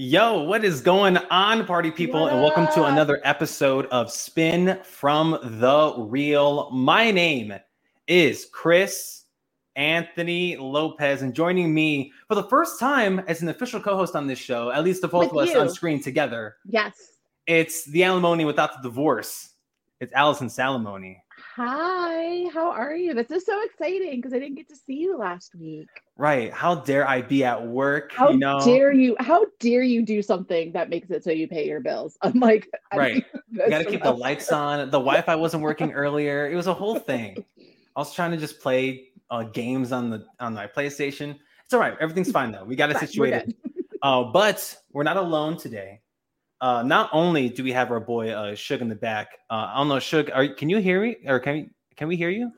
Yo, what is going on, party people? What and welcome to another episode of Spin from the Real. My name is Chris Anthony Lopez, and joining me for the first time as an official co host on this show, at least the both With of us on screen together, Yes. it's the alimony without the divorce. It's Allison Salamoni. Hi, how are you? This is so exciting because I didn't get to see you last week. Right. How dare I be at work? How you know, dare you? How dare you do something that makes it so you pay your bills? I'm like, Right. You gotta keep the lights on. The Wi-Fi wasn't working earlier. It was a whole thing. I was trying to just play uh, games on the on my PlayStation. It's all right. Everything's fine though. We got it situated. Uh, but we're not alone today. Uh, not only do we have our boy uh, Suge in the back. Uh, I don't know, Suge. Are can you hear me? Or can we can we hear you?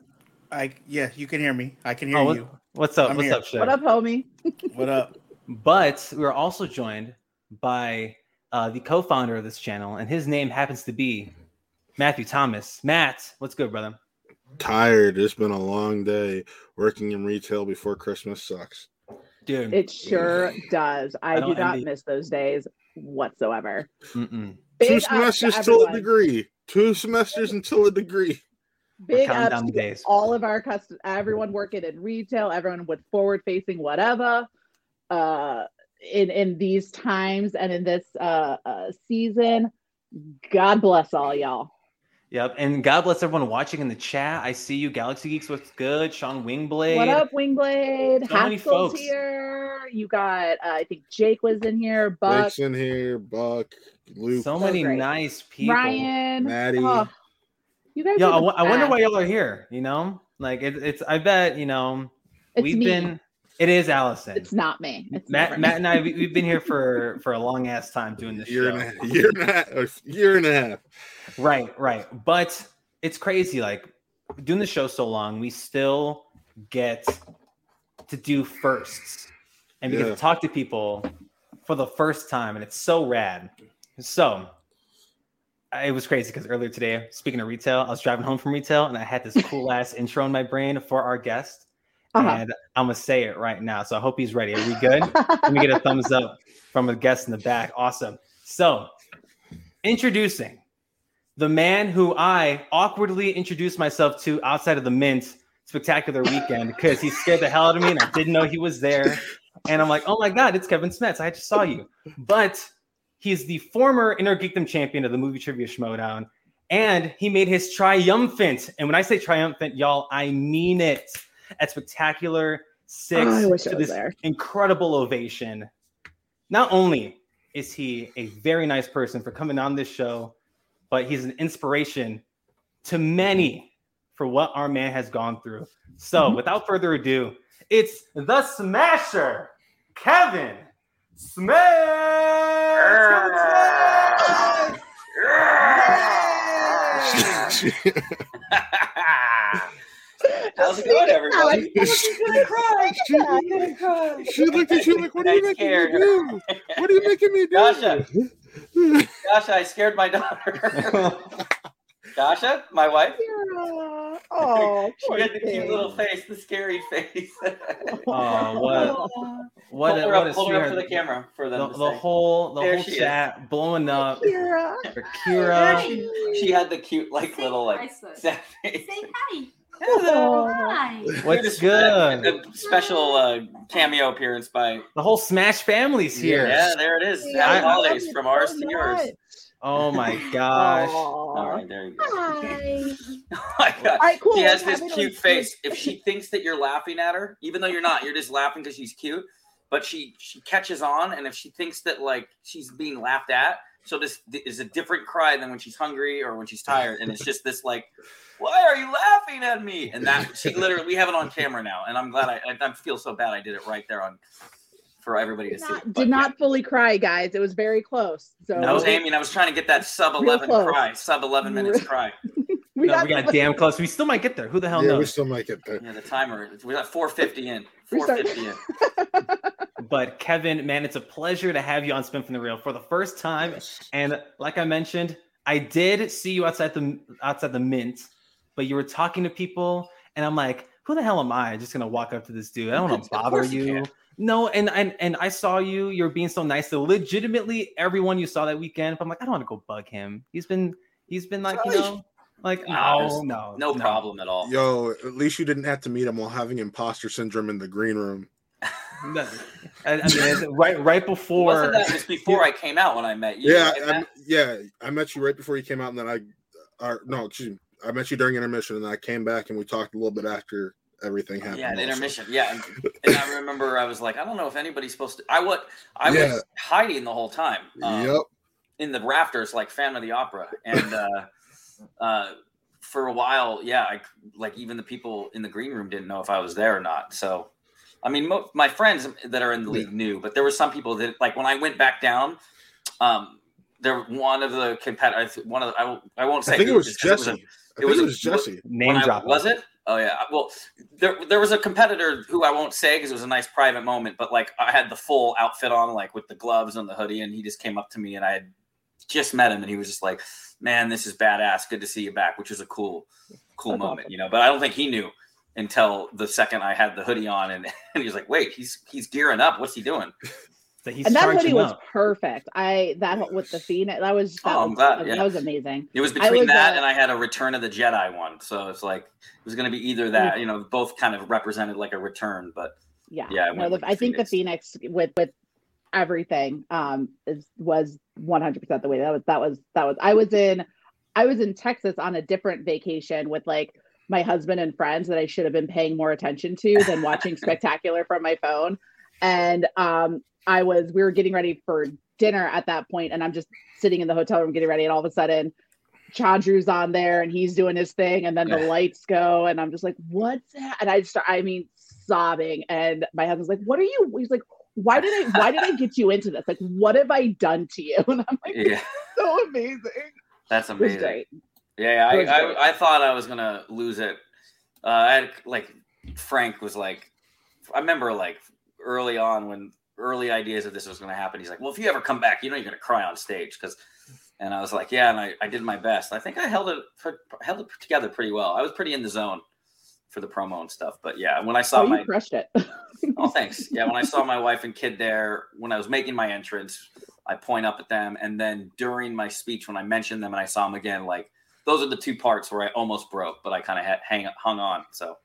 I yeah, you can hear me. I can hear Oh, what- you. What's up? I'm What's here. up, Suge? What up, homie? What up? But we are also joined by uh, the co-founder of this channel, and his name happens to be Matthew Thomas. Matt, what's good, brother? tired. It's been a long day working in retail before Christmas sucks. Dude, It sure does. I, I do don't not envy- miss those days whatsoever. mm-mm. Two ups to semesters till a degree. Two semesters until a degree. Big counting ups to days. all of our customers, everyone working in retail, everyone with forward facing whatever. Uh, in in these times and in this uh, uh season, God bless all y'all. Yep, and God bless everyone watching in the chat. I see you, Galaxy Geeks. What's good? Sean Wingblade. What up, Wingblade? So many folks. here. You got, uh, I think Jake was in here. Buck, Blake's in here. Buck, Luke, So So many great. nice people. Ryan. Maddie. Oh, you guys. Yo, are I, the I wonder why y'all are here. You know, like it, it's. I bet you know It's we've me. been. It is Allison. It's not me. It's Matt, Matt and I. We, we've been here for for a long ass time doing this year show. and a half, year and a half, year and a half. Right, right. But it's crazy. Like doing the show so long, we still get to do firsts and we get to talk to people for the first time, and it's so rad. So it was crazy because earlier today, speaking of retail, I was driving home from retail and I had this cool ass intro in my brain for our guest. Uh-huh. And I'm gonna say it right now. So I hope he's ready. Are we good? Let me get a thumbs up from a guest in the back. Awesome. So, introducing the man who I awkwardly introduced myself to outside of the Mint Spectacular Weekend because he scared the hell out of me and I didn't know he was there. And I'm like, oh my God, it's Kevin Smets. I just saw you. But he's the former Innergeekdom champion of the movie Trivia Schmoedown. And he made his triumphant, and when I say triumphant, y'all, I mean it at Spectacular Six Oh, I wish I to was this there. incredible ovation. Not only is he a very nice person for coming on this show, but he's an inspiration to many for what our man has gone through. So, Mhm. without further ado, it's the Smasher, Kevin Smets. Kevin Smets! How's it going, everybody? she, she looked at you like, "What are you making me do? What are you making me do?" Dasha. Dasha, I scared my daughter. Dasha, my wife. Kira. Oh, She had the cute thing. little face, the scary face. Oh, what, what, hold a, her up, a hold her up for the camera for them The, the whole, the There whole she is. chat blowing up Kira. for Kira. She had the cute, like Say little, like sad face. Say hi. Oh. Hi. What's Just good? A, a special uh, cameo appearance by. The whole Smash family's here. Yeah, there it is. Yeah, Happy holidays from ours to yours. Oh my gosh. All Aw. right, there you go. Hi. Oh my god. All right, cool. She has Let's this cute on face. If she thinks that you're laughing at her, even though you're not, you're just laughing because she's cute. But she she catches on, and if she thinks that like she's being laughed at, so this is a different cry than when she's hungry or when she's tired, and it's just this like, why are you laughing at me? And that she literally we have it on camera now, and I'm glad I I, I feel so bad I did it right there on for everybody to Did see. But, did not fully cry, guys. It was very close. So yeah. I was aiming. I was trying to get that sub eleven close. cry, sub eleven minutes cry. we no, got, we got damn close. We still might get there. Who the hell yeah, we knows? still might get there. Yeah, the timer. We're at 450 in. 450 in. But Kevin, man, it's a pleasure to have you on Spin from the Real for the first time. And like I mentioned, I did see you outside the outside the mint, but you were talking to people, and I'm like, who the hell am I? Just gonna walk up to this dude. I don't want to bother you you. No, and and and I saw you. You're being so nice to legitimately everyone you saw that weekend. But I'm like, I don't want to go bug him. He's been he's been like, you know, like Nah, no, no, No problem at all. Yo, at least you didn't have to meet him while having imposter syndrome in the green room. No. I, I mean, right right before. Wasn't that just before I came out when I met you? Yeah, I, yeah. I met you right before you came out, and then I, or no, excuse me, I met you during intermission, and I came back and we talked a little bit after everything happened. Yeah, intermission. Yeah, and, and I remember I was like, I don't know if anybody's supposed to. I what I Yeah. was hiding the whole time. um, yep. in the rafters like fan of the Opera, and uh, uh, for a while, yeah, I like even the people in the green room didn't know if I was there or not. So, I mean, mo- my friends that are in the league knew, but there were some people that like when I went back down. Um, there one of the competitors, one of the, I, won't- I won't say. I think it was Jesse. it I it was it was Jesse. name when drop. was it? Oh yeah. Well, there there was a competitor who I won't say because it was a nice private moment, but like I had the full outfit on, like with the gloves and the hoodie, and he just came up to me and I had just met him and he was just like, "Man, this is badass. Good to see you back," which was a cool, cool That's moment, awesome. you know. But I don't think he knew until the second I had the hoodie on, and, and he was like, "Wait, he's he's gearing up. What's he doing?" That he's and that charging hoodie was up. perfect. I that with the phoenix that was that, Oh, I'm was, glad, that yeah. was amazing. It was between was, that uh, and I had a Return of the Jedi one, so it's like it was going to be either that, you know, both kind of represented like a return, but Yeah, Yeah, I no, went the, the I think the Phoenix. Phoenix with with everything um is was 100 percent the way that was that was that was I was in I was in Texas on a different vacation with like my husband and friends that I should have been paying more attention to than watching Spectacular from my phone, and um I was we were getting ready for dinner at that point, and I'm just sitting in the hotel room getting ready, and all of a sudden. Chandru's on there and he's doing his thing, and then the lights go, and I'm just like, "What's that?" And I start, I mean, sobbing. And my husband's like, "What are you?" He's like, "Why did I? Why did I get you into this? Like, what have I done to you?" And I'm like, yeah, "So amazing." that's amazing. Yeah, I. I, I thought I was gonna lose it. Uh, I had like Frank was like, I remember like early on when early ideas that this was gonna happen. He's like, "Well, if you ever come back, you know you're gonna cry on stage." Because, and I was like, "Yeah," and I, I did my best. I think I held it pre- held it together pretty well. I was pretty in the zone for the promo and stuff. But yeah, when I saw Oh, my you crushed it. Oh, thanks. Yeah, when I saw my wife and kid there, when I was making my entrance, I point up at them, and then during my speech, when I mentioned them and I saw them again, like those are the two parts where I almost broke, but I kind of hang hung on. So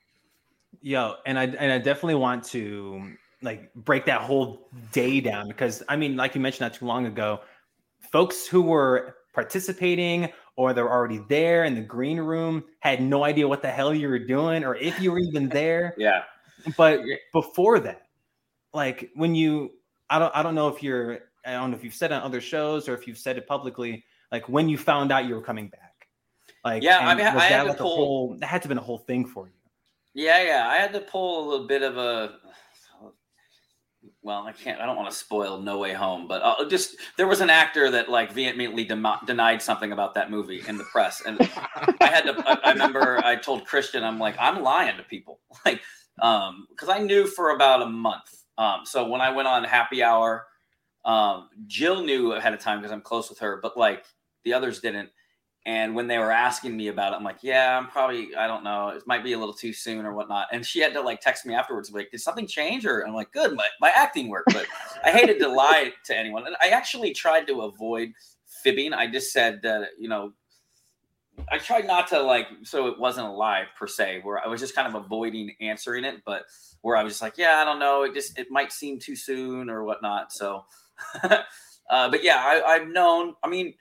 Yo, and I and I definitely want to like break that whole day down because I mean, like you mentioned not too long ago, folks who were participating or they're already there in the green room had no idea what the hell you were doing or if you were even there. yeah, But before that, like when you, I don't, I don't know if you're, I don't know if you've said on other shows or if you've said it publicly, like when you found out you were coming back. Like, Yeah, I mean, was I had that to a pull- whole, that had to have been a whole thing for you. yeah, yeah. I had to pull a little bit of a. Well, I can't. I don't want to spoil No Way Home, but uh, just there was an actor that like vehemently denied something about that movie in the press, and I had to. I, I remember I told Kristian, I'm like, I'm lying to people, like, um, because I knew for about a month. Um, so when I went on Happy Hour, um, Jill knew ahead of time because I'm close with her, but like the others didn't. And when they were asking me about it, I'm like, yeah, I'm probably, I don't know, it might be a little too soon or whatnot. And she had to like text me afterwards, like, did something change? Or I'm like, good, my, my acting work. But I hated to lie to anyone. And I actually tried to avoid fibbing. I just said that, you know, I tried not to like, so it wasn't a lie per se, where I was just kind of avoiding answering it, but where I was just like, yeah, I don't know, it just it might seem too soon or whatnot. So, uh, but yeah, I, I've known. I mean,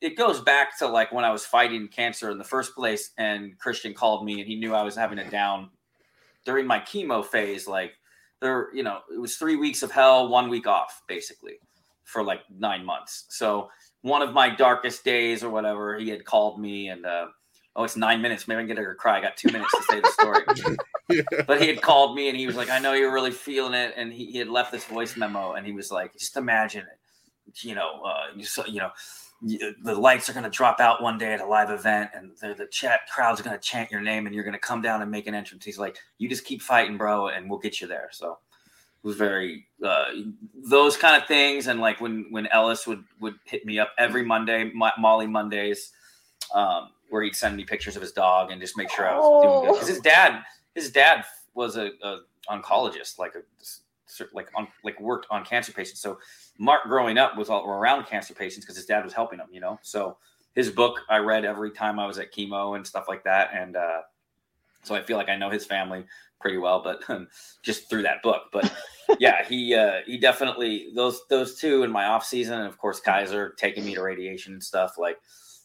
it goes back to like when I was fighting cancer in the first place, and Kristian called me, and he knew I was having it down during my chemo phase. Like there, you know, it was three weeks of hell, one week off, basically, for like nine months. So one of my darkest days or whatever, he had called me and uh, oh, it's nine minutes. Maybe I can get her to cry. I got two minutes to say the story. but he had called me and he was like, I know you're really feeling it. And he, he had left this voice memo and he was like, just imagine it. You know, uh, you, so, you know, the lights are going to drop out one day at a live event and the, the chat crowd's going to chant your name and you're going to come down and make an entrance. He's like, you just keep fighting, bro, and we'll get you there. So it was very uh, those kind of things. And like when when Ellis would would hit me up every Monday, Mo- Molly Mondays, um, where he'd send me pictures of his dog and just make sure I was doing good. Because his dad, his dad was a, a oncologist, like a like on like worked on cancer patients. So Mark growing up was all around cancer patients because his dad was helping him, you know. So his book I read every time I was at chemo and stuff like that, and uh, so I feel like I know his family pretty well, but um, just through that book. But yeah, he uh, he definitely those those two in my off season, and of course Kaiser taking me to radiation and stuff. Like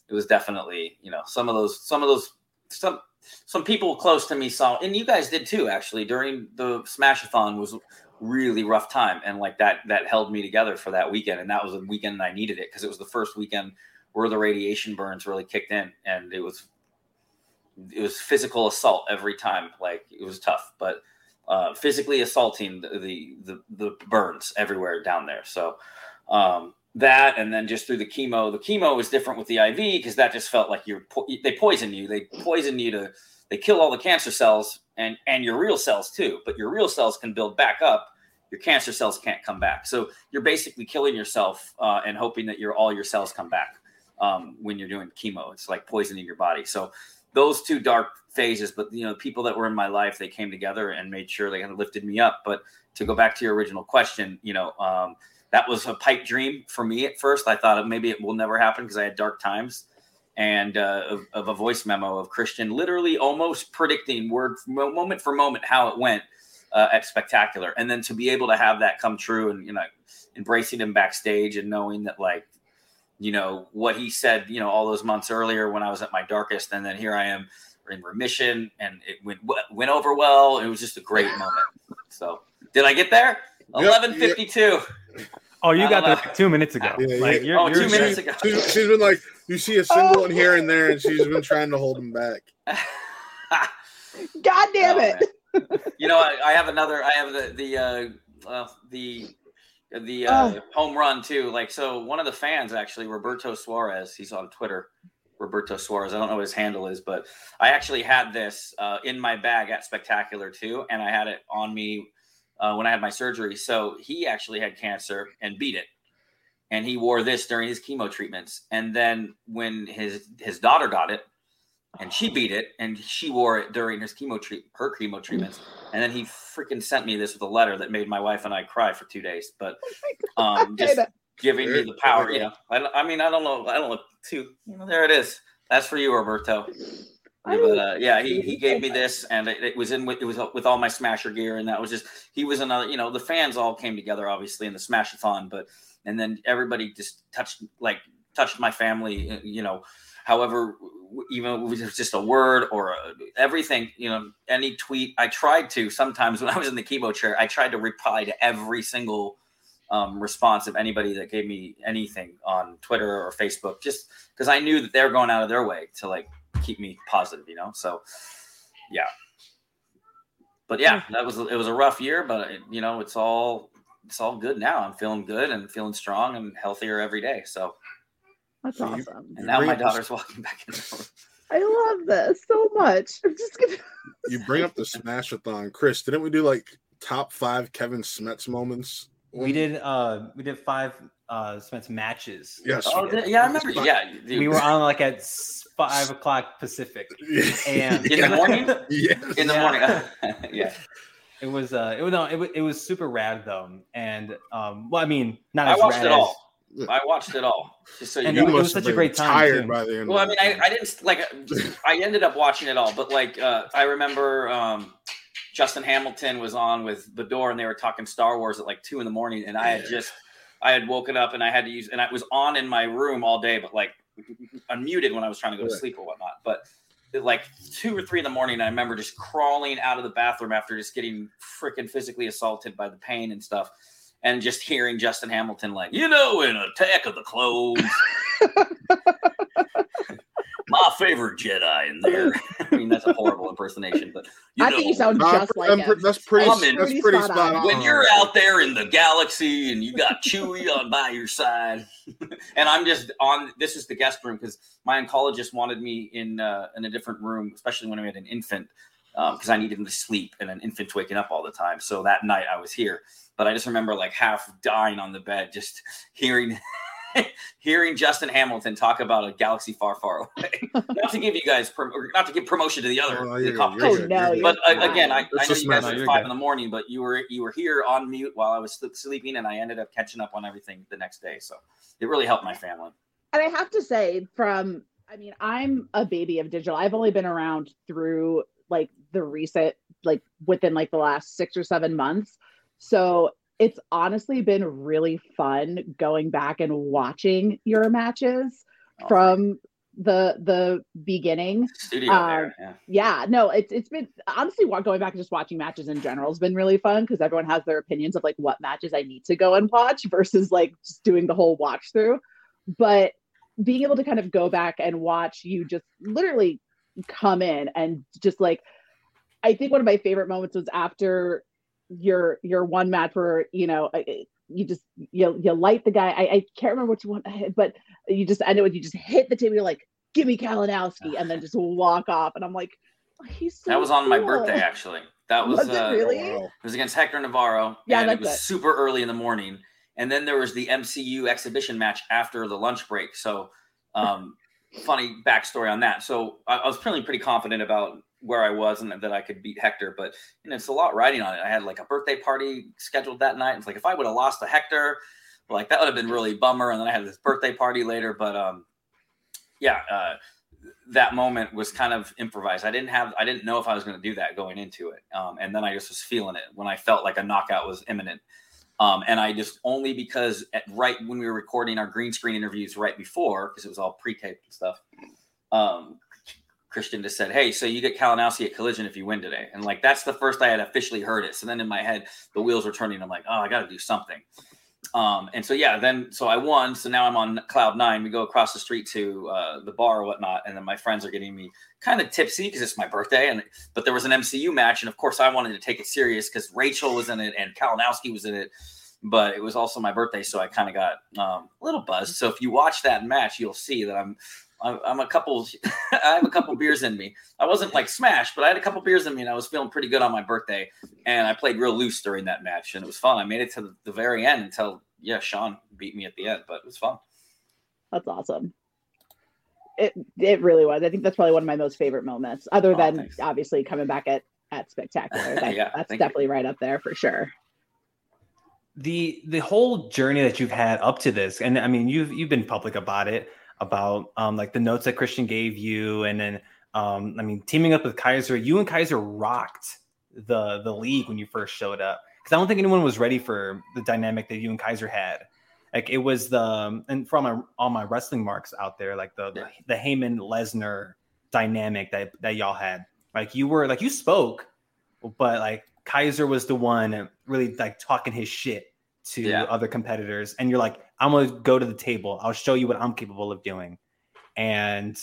it was definitely you know some of those some of those some some people close to me saw, and you guys did too actually during the Smashathon was really rough time, and like that that held me together for that weekend, and that was the weekend I needed it because it was the first weekend where the radiation burns really kicked in, and it was it was physical assault every time. Like it was tough, but uh, physically assaulting the, the, the the burns everywhere down there. So um, that, and then just through the chemo, the chemo is different with the IV because that just felt like you're po- they poison you. They poison you to they kill all the cancer cells and and your real cells too. But your real cells can build back up. Your cancer cells can't come back. So you're basically killing yourself uh, and hoping that your all your cells come back um, when you're doing chemo. It's like poisoning your body. So those two dark phases, but you know, people that were in my life, they came together and made sure they kind of lifted me up. But to go back to your original question, you know, um, that was a pipe dream for me at first. I thought maybe it will never happen because I had dark times and uh, of, of, a voice memo of Kristian literally almost predicting word moment for moment how it went uh, at spectacular. And then to be able to have that come true and, you know, embracing him backstage and knowing that like, you know what he said you know all those months earlier when i was at my darkest and then here i am in remission and it went went over well. It was just a great moment. So did i get there? 1152 oh you got there like two minutes ago. Yeah, like you're, oh you're, two minutes ago. She's, she's been like, you see a single one here and there, and she's been trying to hold him back. God damn Oh, it. man. you know I, I have another i have the the uh, uh the the uh, home run too. Like so, one of the fans actually, Roberto Suarez. He's on Twitter. Roberto Suarez. I don't know what his handle is, but I actually had this uh, in my bag at Spectacular too, and I had it on me uh, when I had my surgery. So he actually had cancer and beat it, and he wore this during his chemo treatments. And then when his his daughter got it, and she beat it, and she wore it during his chemo treat her chemo treatments. And then he freaking sent me this with a letter that made my wife and I cry for two days. But um, just giving me the power, you know. I, I mean, I don't know. I don't look too. You know, there it is. That's for you, Roberto. I But uh, yeah, he, he gave me this, and it, it was in with it was with all my Smasher gear, and that was just he was another. You know, the fans all came together, obviously, in the Smashathon, but and then everybody just touched like touched my family. You know, however, even if it was just a word or a, everything. You know, any tweet. I tried to sometimes when I was in the chemo chair, I tried to reply to every single um, response of anybody that gave me anything on Twitter or Facebook, just because I knew that they're going out of their way to like keep me positive, you know. So, yeah. But yeah, that was it was a rough year, but it, you know it's all it's all good now. I'm feeling good and feeling strong and healthier every day. So, That's So you- awesome. and now my Bring- daughter's walking back in the room. I love this so much. I'm just gonna You bring up the Smashathon, Chris. Didn't we do like top five Kevin Smets moments? we did uh we did five uh Smith's matches Yes. Oh, did- yeah, I remember. Yeah, dude. we were on like at five o'clock pacific and in the morning. yeah. In the Yeah. morning, yeah. It was uh it was no, it was, it was super rad though and um well i mean not I as watched rad it as- all. I watched it all. Just so you And know. it was such a great time, tired too. by the end. Well, I mean. I, I didn't like. I ended up watching it all, but like, uh, I remember um, Justin Hamilton was on with Bador, and they were talking Star Wars at like two in the morning, and I had just, I had woken up and I had to use, and I was on in my room all day, but like unmuted when I was trying to go to sleep or whatnot. But at like two or three in the morning, I remember just crawling out of the bathroom after just getting freaking physically assaulted by the pain and stuff. And just hearing Justin Hamilton like, you know, in Attack of the Clones, my favorite Jedi in there. I mean, that's a horrible impersonation, but you I know, think you sound just I'm like pre- him. that's pretty. I'm in- That's Pretty pretty spot spot on. on. when you're out there in the galaxy and you got Chewie on by your side, and I'm just on. This is the guest room because my oncologist wanted me in uh, in a different room, especially when we had an infant, because I needed him to sleep, and an infant waking up all the time. So that night I was here, but I just remember like half dying on the bed, just hearing hearing Justin Hamilton talk about a galaxy far, far away. not to give you guys, prom- not to give promotion to the other, Oh, the you're good. Oh no! But uh, again, I, I know you guys messy. are five good. in the morning, but you were you were here on mute while I was sleeping, and I ended up catching up on everything the next day. So it really helped my family. and I have to say, from I mean, I'm a baby of digital. I've only been around through like the recent, like within like the last six or seven months. So it's honestly been really fun going back and watching your matches Oh, from the the beginning. studio um, there, yeah. Yeah, no, it's it's been honestly going back and just watching matches in general has been really fun because everyone has their opinions of like what matches I need to go and watch versus like just doing the whole watch through. But being able to kind of go back and watch you just literally come in and just like I think one of my favorite moments was after your your one match where you know you just you you light the guy. I, I can't remember what you want, but you just ended with you just hit the table. You're like, "Give me Kalinowski," and then just walk off. And I'm like, oh, "He's so That was on my birthday, actually. That was, Was it uh, really? It was against Hector Navarro. Yeah, and it was it. super early in the morning. And then there was the MCU exhibition match after the lunch break. So, um, funny backstory on that. So, I, I was feeling pretty confident about where I was and that I could beat Hector. But you know, it's a lot riding on it. I had like a birthday party scheduled that night. It's like if I would have lost to Hector, like that would have been really bummer. And then I had this birthday party later. But um, yeah, uh, that moment was kind of improvised. I didn't have, I didn't know if I was going to do that going into it. Um, and then I just was feeling it when I felt like a knockout was imminent. Um, and I just only because at right when we were recording our green screen interviews right before, because it was all pre-taped and stuff. Um, Kristian just said, "Hey, so you get Kalinowski at Collision if you win today," and like that's the first I had officially heard it. So then in my head, the wheels were turning. I'm like, "Oh, I got to do something." Um, and so yeah, then so I won. So now I'm on cloud nine. We go across the street to uh, the bar or whatnot, and then my friends are getting me kind of tipsy because it's my birthday. And but there was an MCU match, and of course I wanted to take it serious because Rachel was in it and Kalinowski was in it. But it was also my birthday, so I kind of got um, a little buzzed. So if you watch that match, you'll see that I'm I'm, I'm a couple. I have a couple beers in me. I wasn't like smashed, but I had a couple beers in me, and I was feeling pretty good on my birthday. And I played real loose during that match, and it was fun. I made it to the, the very end until yeah, Sean beat me at the end, but it was fun. That's awesome. It it really was. I think that's probably one of my most favorite moments, other Oh, than thanks. obviously coming back at at spectacular. That, Yeah, that's thank you. definitely right up there for sure. the the whole journey that you've had up to this and i mean you've you've been public about it about um like the notes that kristian gave you and then um i mean teaming up with kaiser you and kaiser rocked the the league when you first showed up. Because i don't think anyone was ready for the dynamic that you and kaiser had. Like it was the um, and for all my all my wrestling marks out there like the the, the Heyman Lesnar dynamic that that y'all had. Like you were like you spoke but like Kaiser was the one really like talking his shit to Yeah. other competitors, and you're like, I'm gonna go to the table. I'll show you what I'm capable of doing, and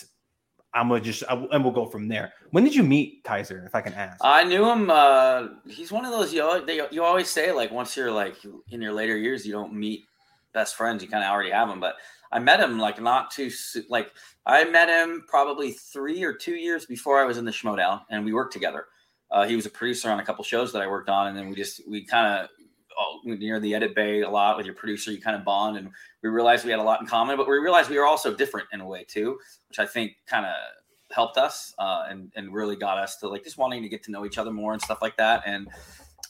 I'm gonna just I, and we'll go from there. When did you meet Kaiser, if I can ask? I knew him. Uh, he's one of those you al- they, you always say like once you're like in your later years you don't meet best friends. You kind of already have them. But I met him like not too like I met him probably three or two years before I was in the Schmoedown, and we worked together. Uh, he was a producer on a couple shows that I worked on, and then we just we kind of near the edit bay a lot with your producer. You kind of bond, and we realized we had a lot in common, but we realized we were also different in a way too, which I think kind of helped us uh, and and really got us to like just wanting to get to know each other more and stuff like that. And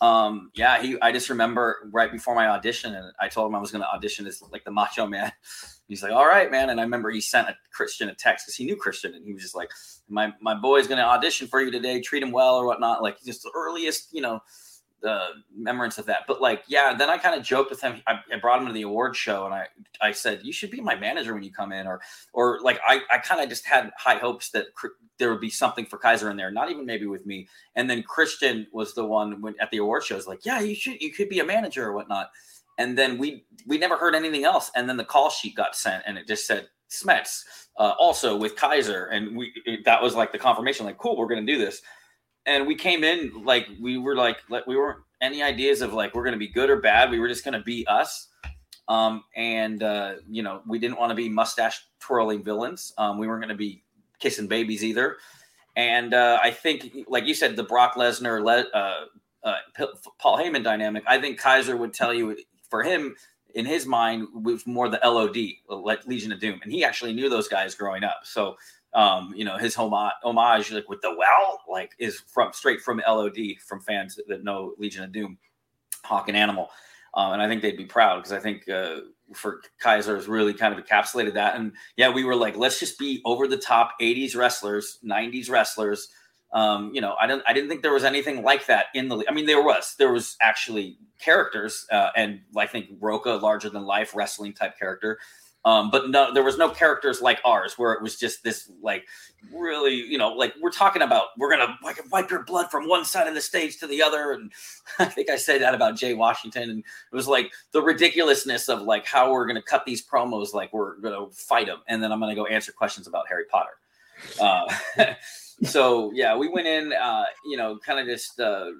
um, yeah, he I just remember right before my audition, and I told him I was going to audition as like the Macho Man. He's like, "All right, man." And I remember he sent a Kristian a text because he knew Kristian, and he was just like, "My my boy's going to audition for you today. Treat him well or whatnot." Like just the earliest, you know, the remembrance of that. But like, yeah, then I kind of joked with him. I, I brought him to the award show, and I I said, "You should be my manager when you come in," or or like I I kind of just had high hopes that cr- there would be something for Kaiser in there. Not even maybe with me. And then Kristian was the one when at the award show. shows, like, "Yeah, you should you could be a manager or whatnot." And then we we never heard anything else. And then the call sheet got sent, and it just said Smets, uh, also with Kaiser, and we it, that was like the confirmation, like, cool, we're gonna do this and we came in like we were like like we weren't any ideas of like we're going to be good or bad. We were just going to be us. Um and uh you know we didn't want to be mustache twirling villains. Um we weren't going to be kissing babies either. And uh i think like you said the brock lesnar le- uh, uh paul heyman dynamic i think kaiser would tell you for him in his mind was more the LOD, like Legion of Doom, and he actually knew those guys growing up. So um, you know, his homage, homage like with the well, like is from straight from LOD from fans that know Legion of Doom, Hawk and Animal. Um, and I think they'd be proud because I think uh, for Kaiser has really kind of encapsulated that. And yeah, we were like, let's just be over the top 80s wrestlers, 90s wrestlers. Um, you know, I didn't I didn't think there was anything like that in the I mean, there was. There was actually characters, uh, and I think Roca, larger than life wrestling type character. Um, but no, there was no characters like ours where it was just this like really, you know, like we're talking about we're gonna like wipe your blood from one side of the stage to the other, and I think I said that about Jay Washington, and it was like the ridiculousness of like how we're gonna cut these promos, like we're gonna fight them, and then I'm gonna go answer questions about Harry Potter. Uh, so yeah, we went in, uh, you know, kind of just. Uh,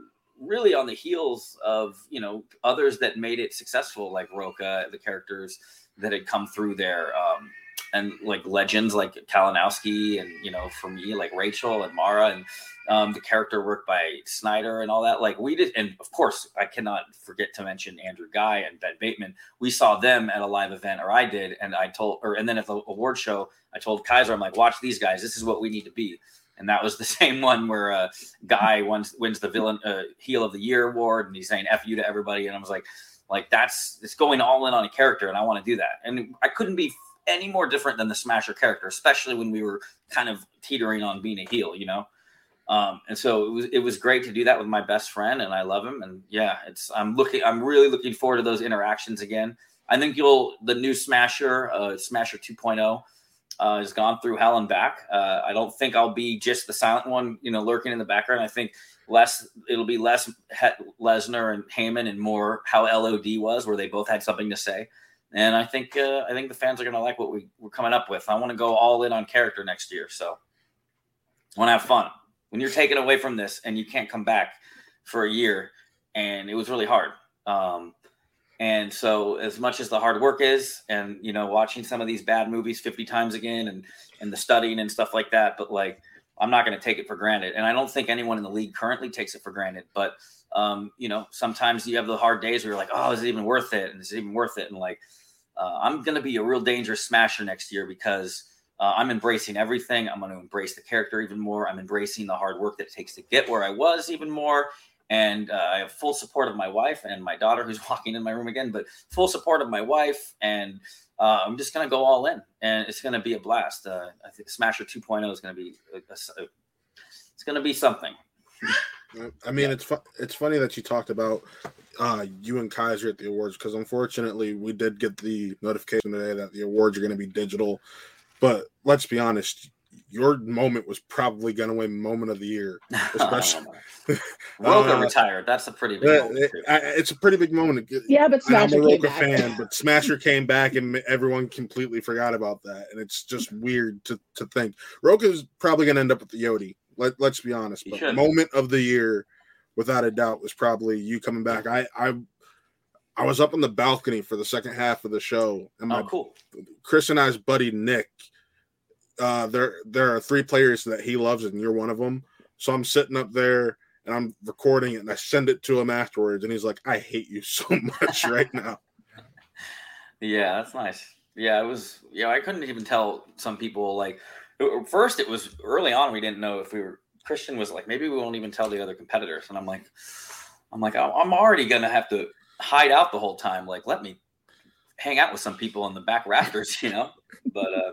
really on the heels of you know others that made it successful like roca the characters that had come through there. Um, and like legends like Kalinowski and you know for me like Rachel and Mara and um, the character work by Snyder and all that like we did and of course I cannot forget to mention Andrew Guy and Ben Bateman. We saw them at a live event or I did and I told or and then at the award show I told Kaiser I'm like watch these guys. This is what we need to be. And that was the same one where a uh, guy wins wins the villain uh, heel of the year award and he's saying f you to everybody. And I was like like that's it's going all in on a character, and I want to do that. And I couldn't be any more different than the Smasher character, especially when we were kind of teetering on being a heel, you know. Um, and so it was it was great to do that with my best friend, and I love him. And yeah, it's I'm looking I'm really looking forward to those interactions again. I think you'll the new Smasher, uh, Smasher 2.0, uh, has gone through hell and back. Uh, I don't think I'll be just the silent one, you know, lurking in the background. I think less it'll be less Lesnar and Heyman and more how LOD was, where they both had something to say. And I think uh, I think the fans are going to like what we, we're coming up with. I want to go all in on character next year, so want to have fun. When you're taken away from this and you can't come back for a year, and it was really hard. Um, and so, as much as the hard work is, and you know, watching some of these bad movies 50 times again, and and the studying and stuff like that, but like I'm not going to take it for granted. And I don't think anyone in the league currently takes it for granted. But um, you know, sometimes you have the hard days where you're like, oh, is it even worth it? And is it even worth it? And like, uh, I'm going to be a real dangerous smasher next year because uh, I'm embracing everything. I'm going to embrace the character even more. I'm embracing the hard work that it takes to get where I was even more. And uh, I have full support of my wife and my daughter, who's walking in my room again, but full support of my wife and uh, I'm just going to go all in, and it's going to be a blast. Uh, I think Smasher 2.0 is going to be a, a, it's going to be something. I mean, it's fu- it's funny that you talked about uh, you and Kaiser at the awards because unfortunately we did get the notification today that the awards are going to be digital. But let's be honest, your moment was probably going to win moment of the year, especially. Roca uh, retired. That's a pretty big. It, it's a pretty big moment. Yeah, but Smasher I'm a Roca fan, but Smasher came back and everyone completely forgot about that, and it's just weird to to think Roca's probably going to end up with the Yodi. Let Let's be honest, but moment of the year, without a doubt, was probably you coming back. I I. I was up on the balcony for the second half of the show, and my oh, cool. Chris and I's buddy Nick uh, there there are three players that he loves, and you're one of them. So I'm sitting up there and I'm recording it, and I send it to him afterwards, and he's like, "I hate you so much right now." Yeah, that's nice. Yeah, it was. Yeah, I couldn't even tell some people like. First, it was early on. We didn't know if we were Kristian was like maybe we won't even tell the other competitors, and I'm like, I'm like, I'm already gonna have to hide out the whole time. Like, let me hang out with some people in the back rafters, you know. But uh,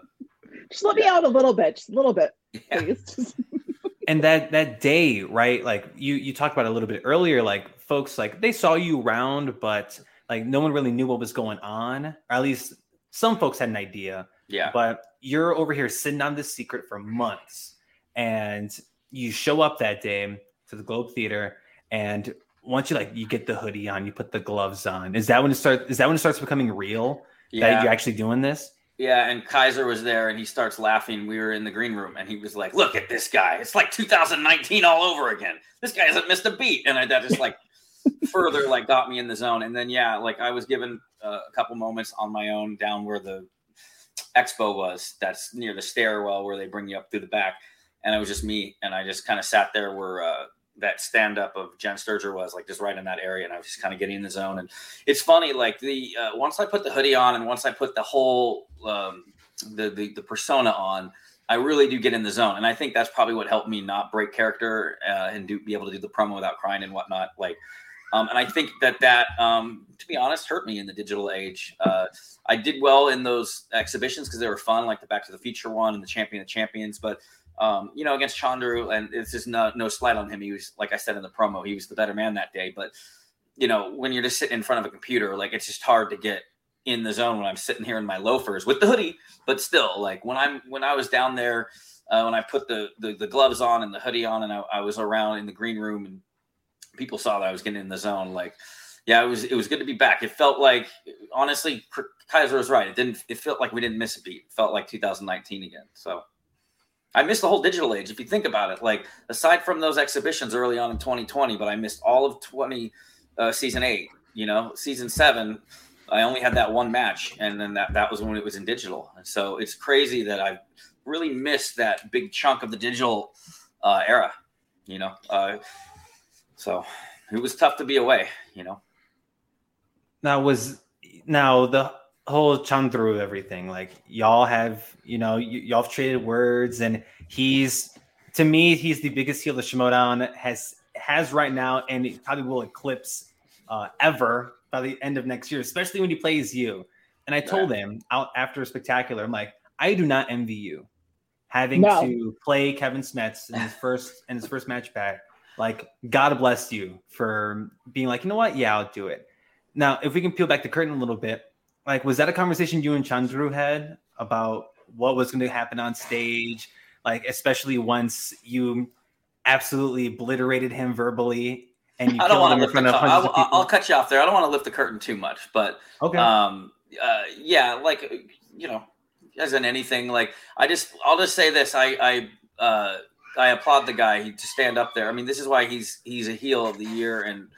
just let me out a little bit, just a little bit, please. and that that day, right? Like you you talked about a little bit earlier, like folks like they saw you around, but like no one really knew what was going on, or at least some folks had an idea. Yeah. But you're over here sitting on this secret for months, and you show up that day to the Globe Theater, and once you like you get the hoodie on, you put the gloves on. Is that when it starts? Is that when it starts becoming real? Yeah. That you're actually doing this? Yeah, and Kaiser was there and he starts laughing. We were in the green room and he was like, Look at this guy. It's like 2019 all over again. This guy hasn't missed a beat. And I, that just like further like got me in the zone. And then, yeah, like I was given uh, a couple moments on my own down where the expo was. That's near the stairwell where they bring you up through the back. And it was just me. And I just kind of sat there where uh, that stand up of Jen Sturger was like just right in that area, and I was just kind of getting in the zone. And it's funny, like the uh, once I put the hoodie on, and once I put the whole um, the, the the persona on, I really do get in the zone, and I think that's probably what helped me not break character uh, and do be able to do the promo without crying and whatnot. Like, um, and I think that that, um, to be honest, hurt me in the digital age. Uh, I did well in those exhibitions because they were fun, like the Back to the Future one and the Champion of Champions, but um, you know, against Chandru, and it's just no, no slight on him. He was, like I said in the promo, he was the better man that day. But, you know, when you're just sitting in front of a computer, like it's just hard to get in the zone when I'm sitting here in my loafers with the hoodie. But still, like when I'm, when I was down there, uh, when I put the, the, the gloves on and the hoodie on and I, I was around in the green room and people saw that I was getting in the zone, like, yeah, it was, it was good to be back. It felt like, honestly, Kaiser was right. It didn't, it felt like we didn't miss a beat. It felt like 2019 again. So. I missed the whole digital age. If you think about it, like aside from those exhibitions early on in 2020, but I missed all of 20 uh, season eight. You know, season seven, I only had that one match, and then that that was when it was in digital. And so it's crazy that I really missed that big chunk of the digital uh, era. You know, uh, so it was tough to be away. You know. Now was now the whole Chandru everything. Like y'all have, you know, y- y'all have traded words, and he's to me, he's the biggest heel that Schmoedown has has right now, and it probably will eclipse uh, ever by the end of next year, especially when he plays you. And I told yeah. him out after a spectacular, I'm like, I do not envy you having no. to play Kevin Smets in his first in his first match back. Like, God bless you for being like, you know what? Yeah, I'll do it. Now, if we can peel back the curtain a little bit, like was that a conversation you and Chandru had about what was going to happen on stage like especially once you absolutely obliterated him verbally and you I don't want to lift the I'll, I'll, cut you off there. I don't want to lift the curtain too much, but okay. Um, uh, yeah, like you know, as in anything, like I just I'll just say this. I I uh, I applaud the guy to stand up there. I mean, this is why he's he's a heel of the year, and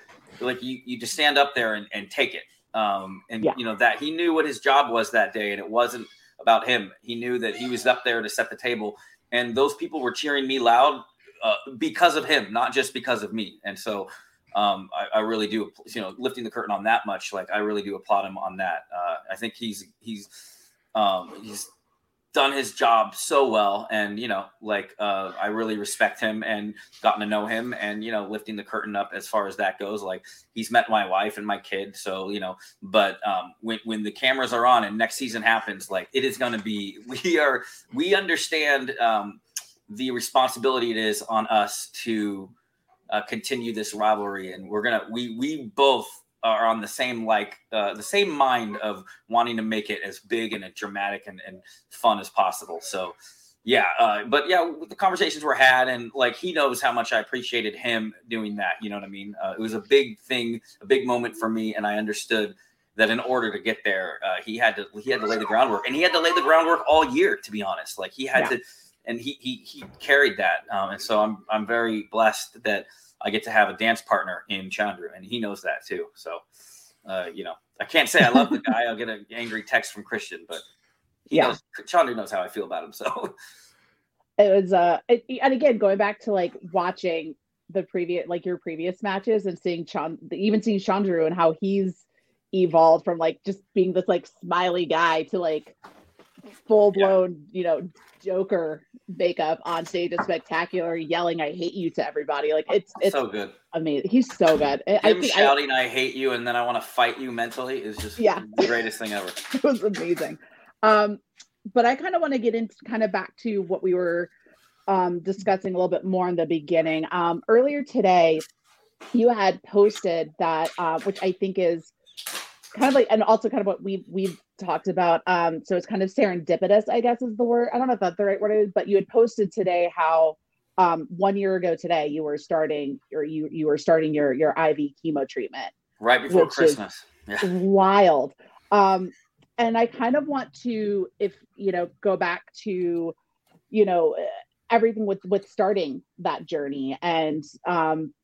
like you you just stand up there and, and take it. Um, and yeah. you know that he knew what his job was that day, and it wasn't about him. He knew that he was up there to set the table, and those people were cheering me loud uh, because of him, not just because of me. And so, um, I, I, really do, you know, lifting the curtain on that much. Like I really do applaud him on that. Uh, I think he's he's um, he's done his job so well and you know like uh, i really respect him and gotten to know him and you know lifting the curtain up as far as that goes. Like he's met my wife and my kid so you know but um, when, when the cameras are on and next season happens like it is going to be we are we understand um, the responsibility it is on us to uh, continue this rivalry and we're gonna we we both are on the same like uh, the same mind of wanting to make it as big and as dramatic and, and fun as possible. So yeah, uh, but yeah, the conversations were had, and like he knows how much I appreciated him doing that. You know what I mean? Uh, it was a big thing, a big moment for me, and I understood that in order to get there, uh, he had to he had to lay the groundwork, and he had to lay the groundwork all year. To be honest, like he had yeah. to, and he he he carried that, um, and so I'm I'm very blessed that I get to have a dance partner in Chandru, and he knows that too. So, uh, you know, I can't say I love the guy. I'll get an angry text from Kristian, but yeah, knows, Chandru knows how I feel about him. So it was, uh, it, and again, going back to like watching the previous, like your previous matches, and seeing Chand, even seeing Chandru and how he's evolved from like just being this like smiley guy to like full blown, yeah. you know, Joker makeup on stage is spectacular, yelling "I hate you" to everybody. Like it's it's so good. Amazing. He's so good. Him I think shouting I, "I hate you" and then I want to fight you mentally is just yeah the greatest thing ever. it was amazing. Um, but I kind of want to get into kind of back to what we were um, discussing a little bit more in the beginning. Um, earlier today, you had posted that, uh, which I think is kind of like, and also kind of what we we've talked about. Um, so it's kind of serendipitous, I guess is the word. I don't know if that's the right word is, but you had posted today how um, one year ago today you were starting or you you were starting your your IV chemo treatment right before Christmas. Yeah. Wild. Um, and I kind of want to, if you know, go back to, you know, everything with with starting that journey and um,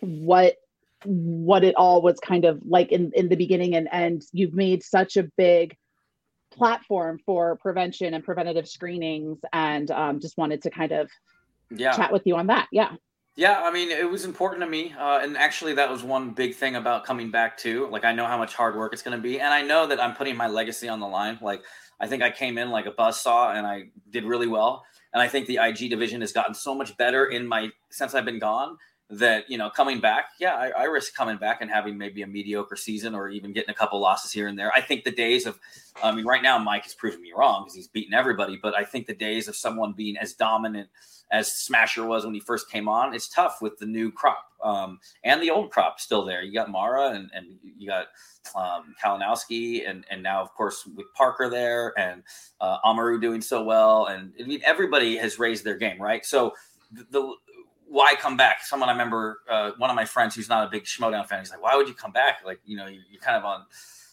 what what it all was kind of like in, in the beginning and and you've made such a big platform for prevention and preventative screenings and um, just wanted to kind of yeah. chat with you on that yeah Yeah, I mean, it was important to me, uh, and actually, that was one big thing about coming back too. Like, I know how much hard work it's going to be, and I know that I'm putting my legacy on the line. Like, I think I came in like a buzz saw, and I did really well. And I think the IG division has gotten so much better in my since I've been gone that you know coming back yeah I, I, risk coming back and having maybe a mediocre season or even getting a couple losses here and there. I think the days of i mean right now mike has proven me wrong because he's beaten everybody but i think the days of someone being as dominant as smasher was when he first came on it's tough with the new crop um, and the old crop still there. You got mara and, and you got um, Kalinowski and and now of course with Parker there and uh, Amaru doing so well. And I mean everybody has raised their game right? So the, the why come back? Someone I remember, uh, one of my friends who's not a big Schmoedown fan, he's like, why would you come back? Like, you know, you're, kind of on.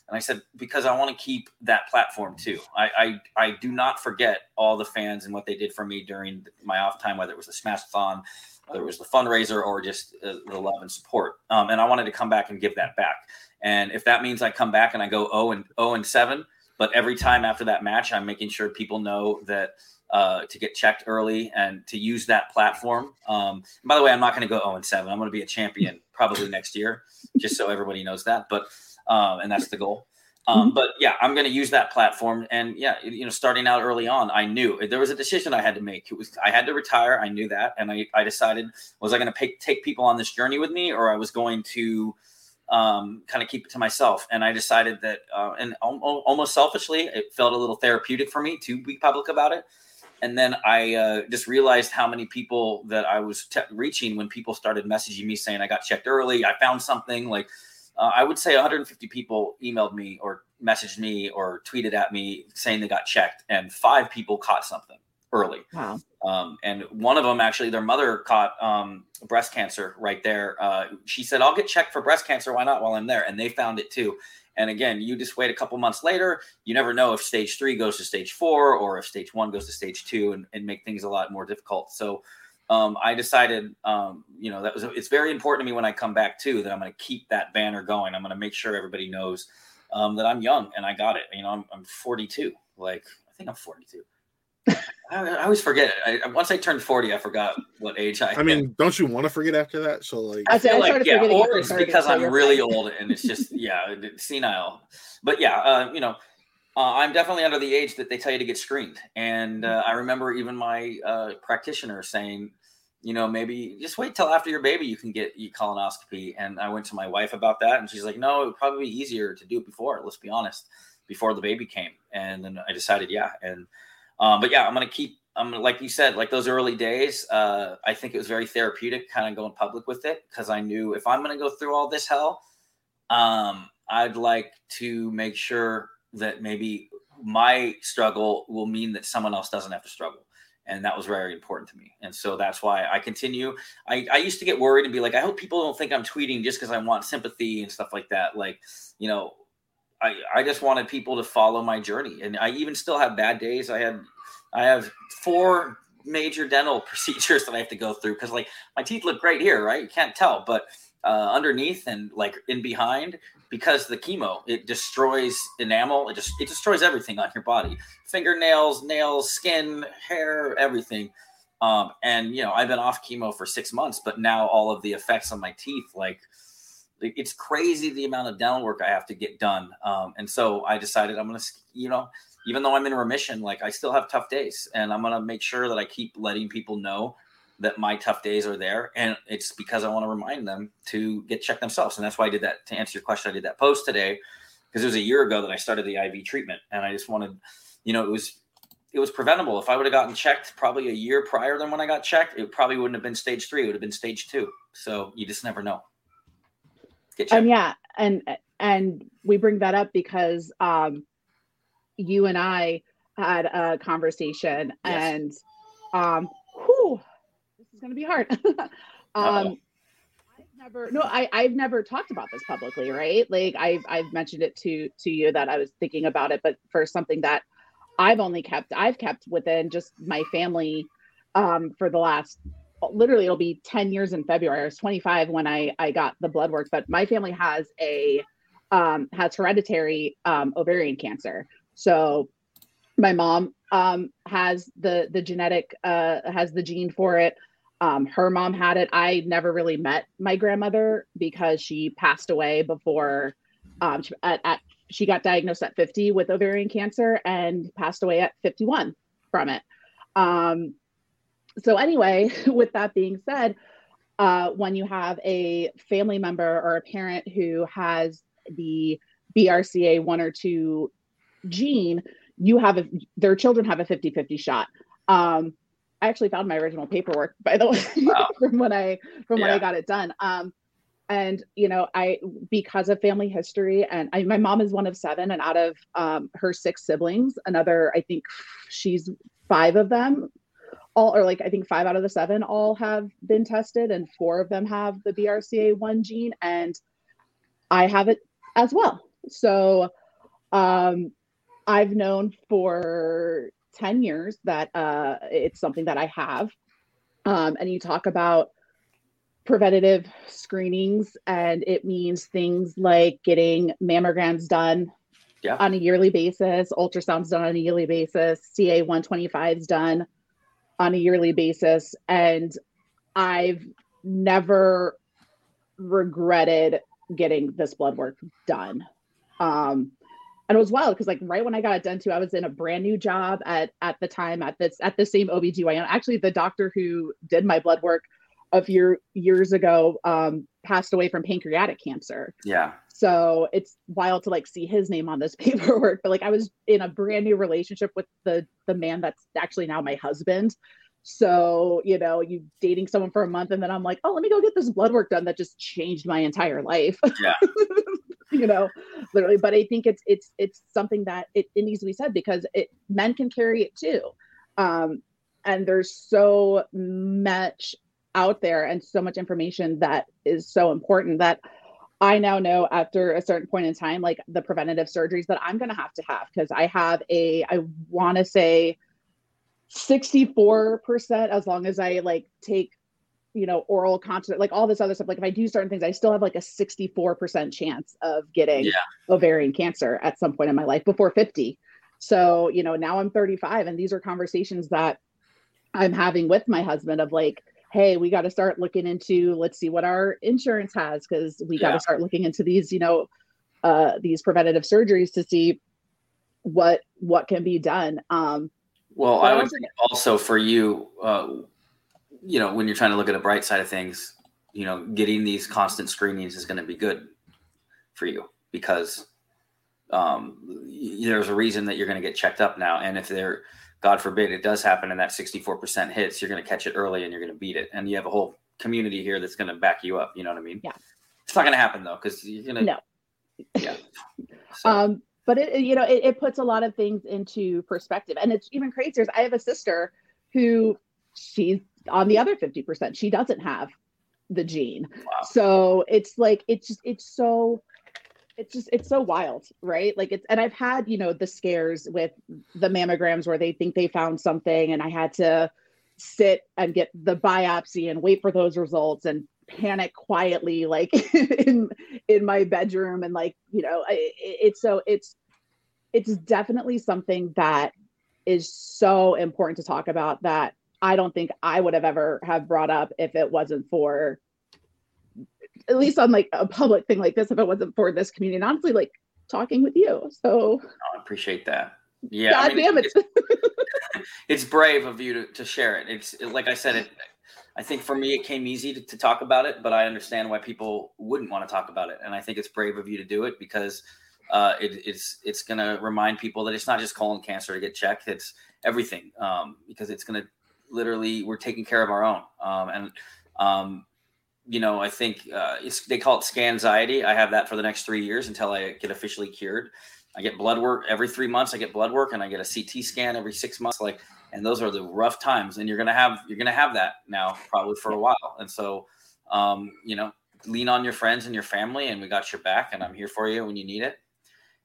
And I said, because I want to keep that platform too. I, I, I do not forget all the fans and what they did for me during my off time, whether it was the Smashathon, whether it was the fundraiser or just uh, the love and support. Um, and I wanted to come back and give that back. And if that means I come back and I go 0 and 0 and 7, but every time after that match, I'm making sure people know that uh, to get checked early and to use that platform. Um, by the way, I'm not going to go 0 and 7. I'm going to be a champion probably next year, just so everybody knows that. But um, and that's the goal. Um, mm-hmm. but yeah, I'm going to use that platform. And yeah, you know, starting out early on, I knew there was a decision I had to make. It was I had to retire. I knew that, and I, I decided was I going to take people on this journey with me, or I was going to um, kind of keep it to myself. And I decided that, uh, and al- almost selfishly, it felt a little therapeutic for me to be public about it and then I uh, just realized how many people that I was te- reaching when people started messaging me saying I got checked early, I found something. Like uh, I would say 150 people emailed me or messaged me or tweeted at me saying they got checked, and five people caught something early. Wow. Um, and one of them actually, their mother caught um, breast cancer right there. Uh, she said, "I'll get checked for breast cancer. Why not?" While I'm there, and they found it too. And again, you just wait a couple months later. You never know if stage three goes to stage four or if stage one goes to stage two and, and make things a lot more difficult. So um, I decided, um, you know, that was it's very important to me when I come back too that I'm going to keep that banner going. I'm going to make sure everybody knows um, that I'm young and I got it. You know, I'm, I'm 42. Like I think I'm 42. I, I always forget. I, once I turned forty, I forgot what age I. I mean, don't you want to forget after that? So like, I feel like yeah, or it's because I'm really old and it's just yeah, senile. But yeah, uh, you know, uh, I'm definitely under the age that they tell you to get screened. And uh, I remember even my uh, practitioner saying, you know, maybe just wait till after your baby you can get your colonoscopy. And I went to my wife about that, and she's like, no, it would probably be easier to do it before. Let's be honest, before the baby came. And then I decided, yeah, and um, but yeah, I'm gonna keep. I'm like you said, like those early days. Uh, I think it was very therapeutic, kind of going public with it, because I knew if I'm gonna go through all this hell, um, I'd like to make sure that maybe my struggle will mean that someone else doesn't have to struggle and that was very important to me and so that's why i continue I, I used to get worried and be like i hope people don't think i'm tweeting just because i want sympathy and stuff like that like you know I, I just wanted people to follow my journey. And I even still have bad days. I had I have four major dental procedures that I have to go through because like my teeth look great here, right? You can't tell, but uh, underneath and like in behind because the chemo it destroys enamel it just it destroys everything on your body fingernails nails skin hair everything um, and you know i've been off chemo for six months but now all of the effects on my teeth like it's crazy the amount of dental work I have to get done. Um, and so I decided I'm going to, you know, even though I'm in remission, like I still have tough days and I'm going to make sure that I keep letting people know that my tough days are there. And it's because I want to remind them to get checked themselves. And that's why I did that to answer your question. I did that post today because it was a year ago that I started the IV treatment and I just wanted, you know, it was, it was preventable. If I would have gotten checked probably a year prior than when I got checked, it probably wouldn't have been stage three. It would have been stage two. So you just never know. And yeah, and and we bring that up because um, you and I had a conversation, yes. and um, whew, this is going to be hard. um, I've never, no, I I've never talked about this publicly, right? Like I've I've mentioned it to to you that I was thinking about it, but for something that I've only kept, I've kept within just my family um, for the last literally it'll be 10 years in February. I was 25 when I I got the blood work, but my family has a um, has hereditary um, ovarian cancer. So my mom um, has the the genetic uh, has the gene for it. Um, her mom had it. I never really met my grandmother because she passed away before um, she, at, at she got diagnosed at 50 with ovarian cancer and passed away at 51 from it. Um, so anyway, with that being said, uh, when you have a family member or a parent who has the BRCA one or two gene, you have a, their children have a 50 50 shot. Um, I actually found my original paperwork, by the way, wow. from when I from yeah. when I got it done. Um, and you know, I because of family history, and I, my mom is one of seven, and out of um, her six siblings, another I think she's five of them, all or like I think five out of the seven all have been tested, and four of them have the BRCA one gene, and I have it as well. So um, I've known for 10 years that uh, it's something that I have. Um, and you talk about preventative screenings, and it means things like getting mammograms done yeah. on a yearly basis, ultrasounds done on a yearly basis, CA 125s done on a yearly basis. And I've never regretted getting this blood work done. Um, and it was wild because like right when I got it done too, I was in a brand new job at at the time at this at the same OBGYN. Actually, the doctor who did my blood work a few years ago um, passed away from pancreatic cancer. Yeah. So it's wild to like see his name on this paperwork. But like I was in a brand new relationship with the the man that's actually now my husband. So, you know, you dating someone for a month and then I'm like, oh, let me go get this blood work done that just changed my entire life. Yeah. you know, literally. But I think it's it's it's something that it, it needs to be said because it men can carry it too. Um, and there's so much out there and so much information that is so important that I now know after a certain point in time, like the preventative surgeries that I'm going to have to have because I have a, I want to say 64% as long as I like take you know, oral continence, like all this other stuff. Like if I do certain things, I still have like a 64% chance of getting yeah. ovarian cancer at some point in my life before 50. So, you know, now I'm 35 and these are conversations that I'm having with my husband of like, hey, we got to start looking into, let's see what our insurance has because we got to start looking into these, you know, uh, these preventative surgeries to see what what can be done. Um, well, I would also for you, uh, you know, when you're trying to look at the bright side of things, you know, getting these constant screenings is going to be good for you because um, there's a reason that you're going to get checked up now. And if there, God forbid, it does happen and that 64% hits, you're going to catch it early and you're going to beat it. And you have a whole community here that's going to back you up. You know what I mean? Yeah. It's not going to happen though, because you're going to. No. Yeah. So. Um, but it, you know, it, it puts a lot of things into perspective. And it's even crazier. I have a sister who she's on the other 50% she doesn't have the gene wow. so it's like it's just it's so it's just it's so wild right? Like it's and i've had you know the scares with the mammograms where they think they found something and i had to sit and get the biopsy and wait for those results and panic quietly like in in my bedroom and like you know it, it's so it's it's definitely something that is so important to talk about that I don't think I would have ever have brought up if it wasn't for at least on like a public thing like this, if it wasn't for this community. And honestly, like talking with you. So oh, I appreciate that. Yeah. God I mean, damn it. It's, it's, brave of you to, to share it. It's like I said, it I think for me it came easy to, to talk about it, but I understand why people wouldn't want to talk about it. And I think it's brave of you to do it because uh, it, it's it's going to remind people that it's not just colon cancer to get checked; it's everything um, because it's going to literally we're taking care of our own. Um, and um, you know, I think uh, it's they call it scan anxiety. I have that for the next three years until I get officially cured. I get blood work every three months. I get blood work, and I get a CT scan every six months. Like, and those are the rough times. And you're gonna have you're gonna have that now probably for a while. And so, um, you know, lean on your friends and your family, and we got your back. And I'm here for you when you need it.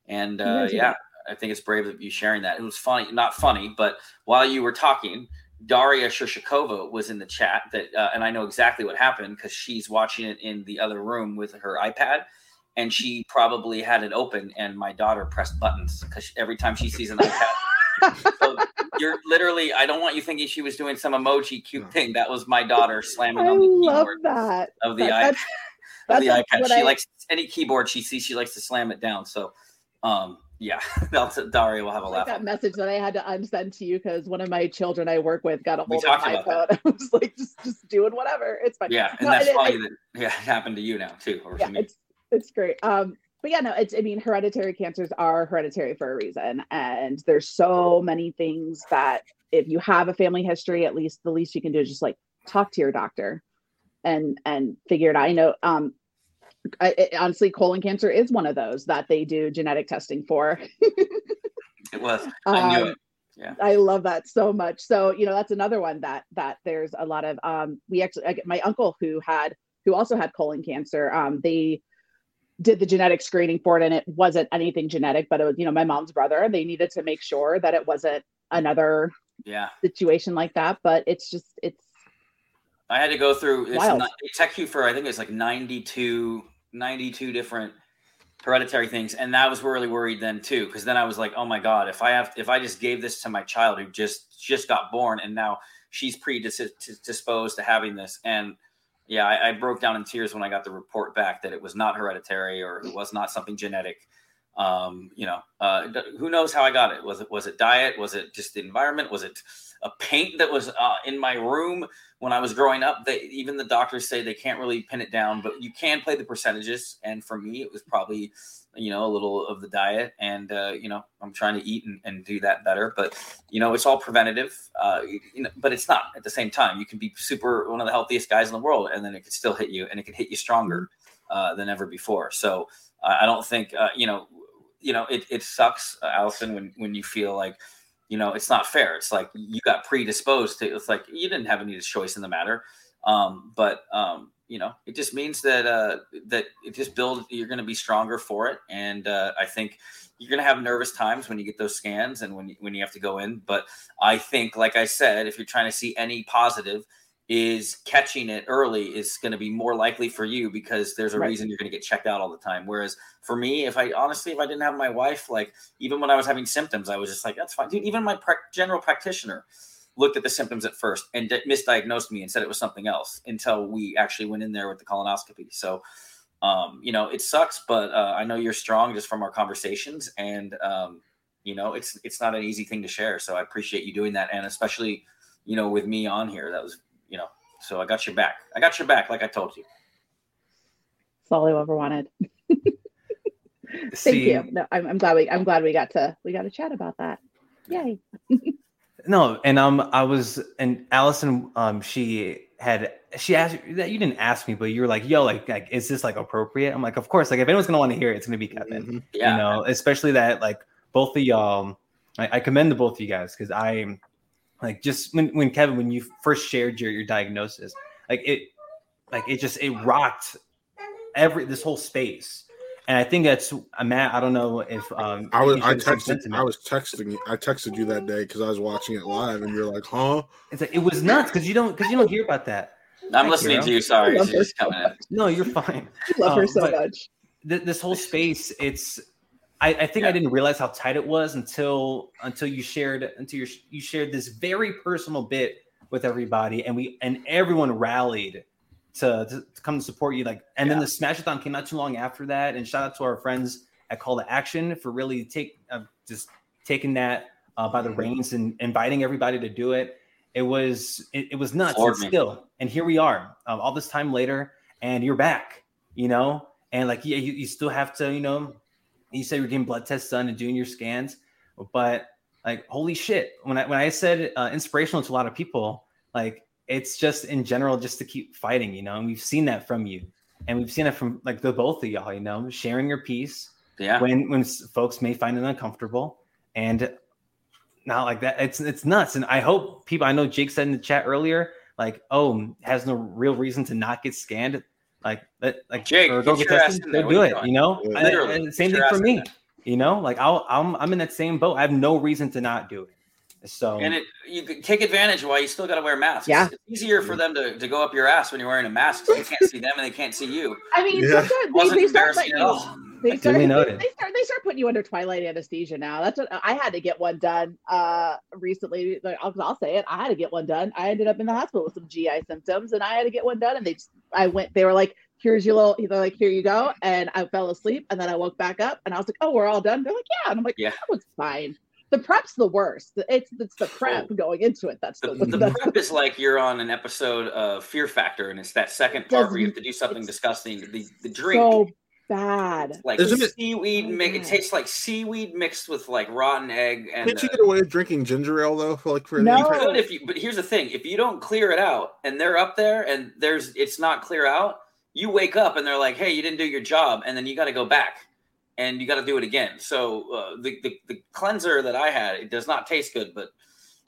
And uh, yeah, I think it's brave of you sharing that. It was funny, not funny, but while you were talking, Daria Shishakova was in the chat that, uh, and I know exactly what happened because she's watching it in the other room with her iPad, and she probably had it open, and my daughter pressed buttons because every time she sees an iPad. so you're literally literally. I don't want you thinking she was doing some emoji cute No. thing. That was my daughter slamming I on the love keyboard that. of the That- iPad. that's of that's the iPad. She I- likes any keyboard she sees. She likes to slam it down. So, um, yeah, that's Daria will have a like laugh. that message that I had to unsend to you because one of my children I work with got a hold of my phone. I was like, just just doing whatever. It's fine. Yeah, and No, that's funny that yeah, it happened to you now too, or yeah, it's it's great. Um, but yeah, no, it's I mean, hereditary cancers are hereditary for a reason, and there's so many things that if you have a family history, at least the least you can do is just like talk to your doctor, and and figure it out. I know, um, I, honestly, colon cancer is one of those that they do genetic testing for. It was. I knew Um, it. Yeah. I love that so much. So, you know, that's another one that that there's a lot of um we actually I, my uncle who had who also had colon cancer, um they did the genetic screening for it and it wasn't anything genetic, but it was, you know, my mom's brother. They needed to make sure that it wasn't another Yeah. situation like that, but it's just it's I had to go through it's not, it took you for I think it's like 92, 92 different hereditary things, and that was really worried then too because then I was like, oh my god, if I have if I just gave this to my child who just just got born and now she's predisposed to having this, and yeah, I, I broke down in tears when I got the report back that it was not hereditary or it was not something genetic. Um, you know, uh, who knows how I got it? Was it was it diet? Was it just the environment? Was it a paint that was uh, in my room when I was growing up? They even the doctors say they can't really pin it down, but you can play the percentages. And for me, it was probably you know a little of the diet, and uh, you know I'm trying to eat and, and do that better. But you know it's all preventative. Uh, you know, but it's not at the same time. You can be super one of the healthiest guys in the world, and then it could still hit you, and it can hit you stronger uh, than ever before. So uh, I don't think uh, you know you know it, it sucks uh, allison when when you feel like you know it's not fair. It's like you got predisposed to it's like you didn't have any choice in the matter. Um but um you know it just means that uh that it just builds you're going to be stronger for it. And uh i think you're going to have nervous times when you get those scans and when when you have to go in. But i think like i said if you're trying to see any positive is catching it early is going to be more likely for you because there's a Right. reason you're going to get checked out all the time whereas for me, if I honestly, if I didn't have my wife, like even when I was having symptoms, I was just like, that's fine. Dude, even my prac general practitioner looked at the symptoms at first and di- misdiagnosed me and said it was something else until we actually went in there with the colonoscopy. So, um, you know, it sucks, but uh, I know you're strong just from our conversations, and um, you know, it's it's not an easy thing to share. So I appreciate you doing that, and especially, you know, with me on here, that was, so I got your back. I got your back, like I told you. that's all I ever wanted. Thank See, you. No, I'm, I'm glad we I'm glad we got to we got to chat about that. Yay. No, and um, I was and Allison, um, she had she asked that you didn't ask me, but you were like, "Yo, like, like, is this like appropriate?" I'm like, "Of course." Like, if anyone's gonna want to hear it, it's gonna be Kevin. Mhm. Yeah, You know, especially that like both of y'all. I, I commend the both of you guys because I like just when when Kevin when you first shared your your diagnosis, like it, like it just it rocked every this whole space. And I think that's I'm Matt. I don't know if um I was I shared the same texted. I was texting you I texted you that day because I was watching it live and you're like, huh? It's like it was nuts because you don't because you don't hear about that. I'm Thank listening you. to you. Sorry, she's so coming in. No, you're fine. I love her Um, so much. Th- this whole space, it's. I, I think I didn't realize how tight it was until until you shared until you you shared this very personal bit with everybody, and we and everyone rallied to, to, to come to support you. Like, and then the Smashathon came not too long after that. And shout out to our friends at Call to Action for really take uh, just taking that uh, by the Mm-hmm. reins and inviting everybody to do it. It was it, it was nuts. And still, and here we are, um, all this time later, and you're back. You know, and like yeah, you, you still have to, you know, you said you're getting blood tests done and doing your scans, but like holy shit, when I when I said uh, inspirational to a lot of people, like it's just in general just to keep fighting, you know, and we've seen that from you, and we've seen it from like the both of y'all, you know, sharing your piece Yeah, when when folks may find it uncomfortable. And not like that. It's it's nuts. And i hope people i know jake said in the chat earlier like oh has no real reason to not get scanned like that like Jake, or go get get your ass tested in there. go What do it doing? you know Yeah. I- and same thing for me there. you know like I'll, i'm i'm in that same boat i have no reason to not do it so and it you can take advantage while you still got to wear masks. Yeah. it's easier for them to, to go up your ass when you're wearing a mask. So you can't see them and they can't see you. I mean, Yeah. sometimes they, Wasn't they start embarrassing letting you, all. They start, they, they start they start putting you under twilight anesthesia now. That's what I had to get one done uh recently. Like I'll, I'll say it, I had to get one done. I ended up in the hospital with some GI symptoms, and I had to get one done. And they, just, I went. They were like, "Here's your little." They're like, "Here you go," and I fell asleep, and then I woke back up, and I was like, "Oh, we're all done." They're like, "Yeah," and I'm like, Yeah. "That was fine." The prep's the worst. It's it's the prep going into it. That's The, the, the that's prep is like you're on an episode of Fear Factor, and it's that second part where you have to do something disgusting. The the drink, so bad. like Isn't it- seaweed, mi- it God. tastes like seaweed mixed with like rotten egg. And Can't you get away with drinking ginger ale though? For like for No. you could if you, but here's the thing: if you don't clear it out, and they're up there, and there's it's not clear out, you wake up and they're like, "Hey, you didn't do your job," and then you got to go back and you got to do it again. So uh, the, the the cleanser that I had, it does not taste good, but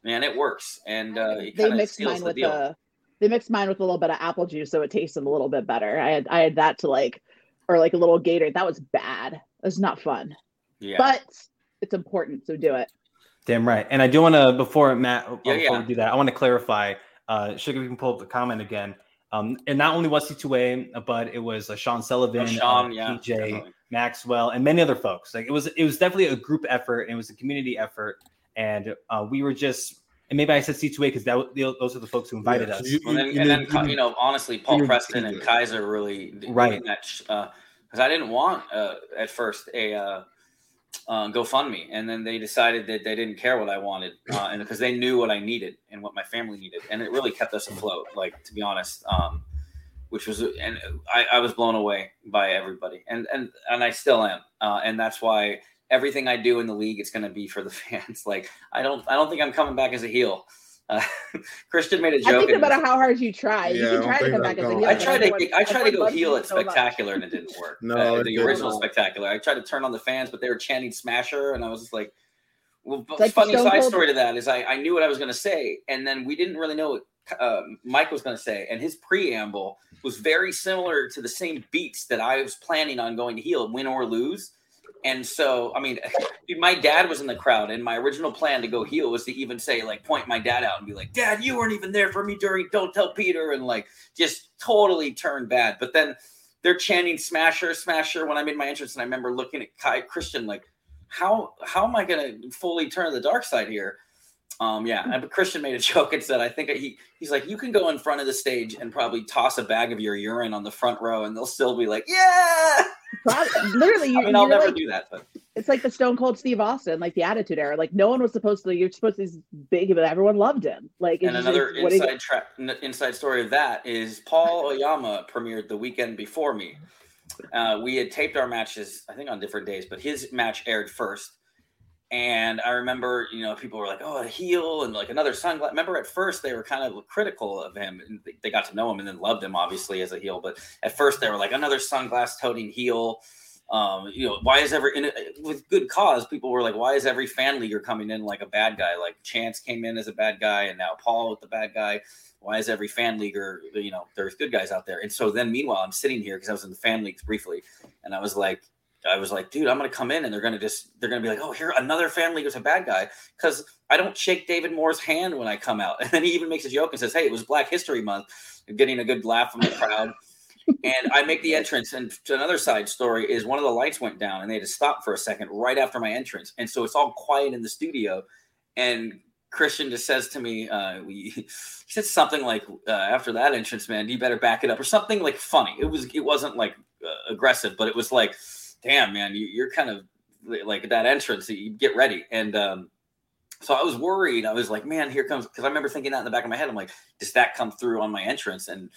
man, it works, and uh, it they kind of mixed seals mine the with deal. a they mixed mine with a little bit of apple juice so it tasted a little bit better i had i had that to like or like a little gator that was bad it was not fun yeah. but it's important so do it Damn right. And I do want to before Matt Yeah, before yeah. we do that, I want to clarify. Uh, Sugar, we can pull up the comment again. Um, and not only was C2A, but it was uh, Sean Sullivan, Oh, Sean, uh, yeah, PJ, definitely. Maxwell, and many other folks. Like it was, it was definitely a group effort. And it was a community effort, and uh, we were just. And maybe I said C2A because that w- those are the folks who invited Yeah, us. so you- And then, you and then need- Ki- you you know, honestly, Paul Preston you and Kaiser really Right. that because I didn't want uh, at first a uh, uh, GoFundMe, and then they decided that they didn't care what I wanted, uh, and because they knew what I needed and what my family needed, and it really kept us afloat. Like to be honest, um, which was and I, I was blown away by everybody, and and and I still am, uh, and that's why everything I do in the league, it's going to be for the fans. Like I don't I don't think I'm coming back as a heel. Uh, Kristian made a joke. I think no and- matter how hard you try Yeah, I you can try to come back as a heel I tried to I tried to go heel loves at you so much. spectacular and it didn't work. No, Uh, the did original not. spectacular. I tried to turn on the fans, but they were chanting Smasher, and I was just like, "Well, but like funny side Cold- story to that is I, I knew what I was going to say, and then we didn't really know what uh, Mike was going to say, and his preamble was very similar to the same beats that I was planning on going to heel, win or lose. And so, I mean, dude, my dad was in the crowd, and my original plan to go heel was to even say, like, point my dad out and be like, Dad, you weren't even there for me during Don't Tell Peter, and like, just totally turn bad. But then they're chanting Smasher, Smasher when I made my entrance, and I remember looking at Kai Kristian like, how how am I going to fully turn the dark side here? Um, yeah, and but Kristian made a joke and said, I think he he's like, you can go in front of the stage and probably toss a bag of your urine on the front row, and they'll still be like, yeah. Literally you, I mean, I'll never like, do that, but it's like the stone cold steve austin like the attitude era like no one was supposed to you're supposed to be big but everyone loved him like and just- another you- inside track, inside story of that is Paul Oyama premiered the weekend before me. Uh, we had taped our matches, I think, on different days, but his match aired first. And I remember, you know, people were like, "Oh, a heel," and like another sunglass. Remember, at first they were kind of critical of him, and they- got to know him and then loved him, obviously, as a heel. But at first they were like, "Another sunglass toting heel." Um, you know, why is every and it- with good cause? People were like, "Why is every fan leaguer coming in like a bad guy?" Like Chance came in as a bad guy, and now Paul with the bad guy. Why is every fan leaguer? You know, there's good guys out there. And so then, meanwhile, I'm sitting here because I was in the fan leagues briefly, and I was like, I was like, dude, I'm gonna come in and they're gonna just they're gonna be like, oh, here another family was a bad guy. Because I don't shake David Moore's hand when I come out, and then he even makes a joke and says, hey, it was Black History Month, getting a good laugh from the crowd. and I make the entrance, and another side story is one of the lights went down and they had to stop for a second right after my entrance, and so it's all quiet in the studio, and Kristian just says to me, uh, we, he said something like, uh, "After that entrance, man, you better back it up," or something like funny. It was, it wasn't like uh, aggressive, but it was like, "Damn, man, you, you're kind of like at that entrance. You get ready." And um, so I was worried. I was like, "Man, here comes," because I remember thinking that in the back of my head. I'm like, "Does that come through on my entrance?" And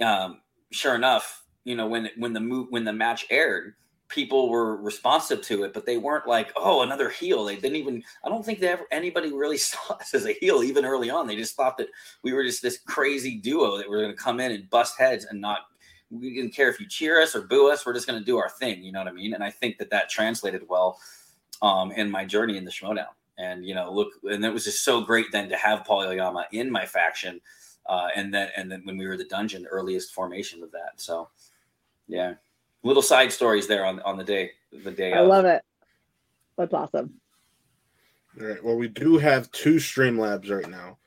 um, sure enough, you know, when when the move when the match aired, people were responsive to it, but they weren't like, "Oh, another heel." They didn't even. I don't think they ever anybody really saw us as a heel even early on. They just thought that we were just this crazy duo that were going to come in and bust heads and not. We didn't care if you cheer us or boo us. We're just going to do our thing. You know what I mean? And I think that that translated well um, in my journey in the Schmoedown. And you know, look, and it was just so great then to have Paul Oyama in my faction, uh, and then and then when we were the dungeon, earliest formation of that. So, yeah, little side stories there on on the day the day. i of. love it that's awesome All right. Well, we do have two Streamlabs right now.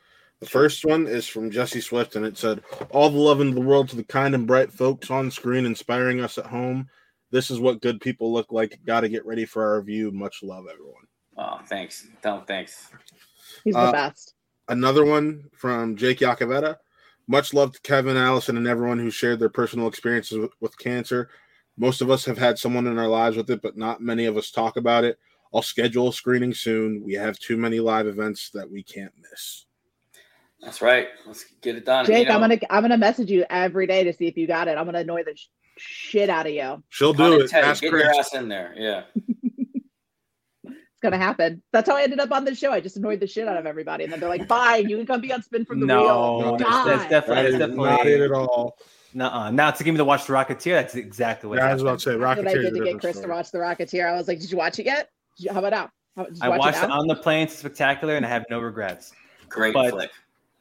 The first one is from Jesse Swift, and it said, "All the love in the world to the kind and bright folks on screen, inspiring us at home, This is what good people look like. Got to get ready for our review. Much love, everyone. Oh, thanks. Don't thanks. He's the Uh, best. Another one from Jake Yakavetta. Much love to Kevin, Allison, and everyone who shared their personal experiences with, with cancer. Most of us have had someone in our lives with it, but not many of us talk about it. I'll schedule a screening soon. We have too many live events that we can't miss. That's right. Let's get it done. Jake, You know, I'm gonna I'm gonna message you every day to see if you got it. I'm gonna annoy the sh- shit out of you. She'll do it. Teddy, Ask get Chris. your ass in there. Yeah. It's gonna happen. That's how I ended up on the show. I just annoyed the shit out of everybody, and then they're like, "Fine, you can come be on Spin from the No, Wheel." that's, Die. that's definitely That that's definitely not it at all. Nuh-uh. Now to give me to watch the Rocketeer, that's exactly what Yeah, I was about happened. to say, That's what I Rocketeer. did to get Chris to watch The Rocketeer. I was like, "Did you watch it yet? How about now? Did you I watched it it on the plane to Spectacular, and I have no regrets. Great But- flick.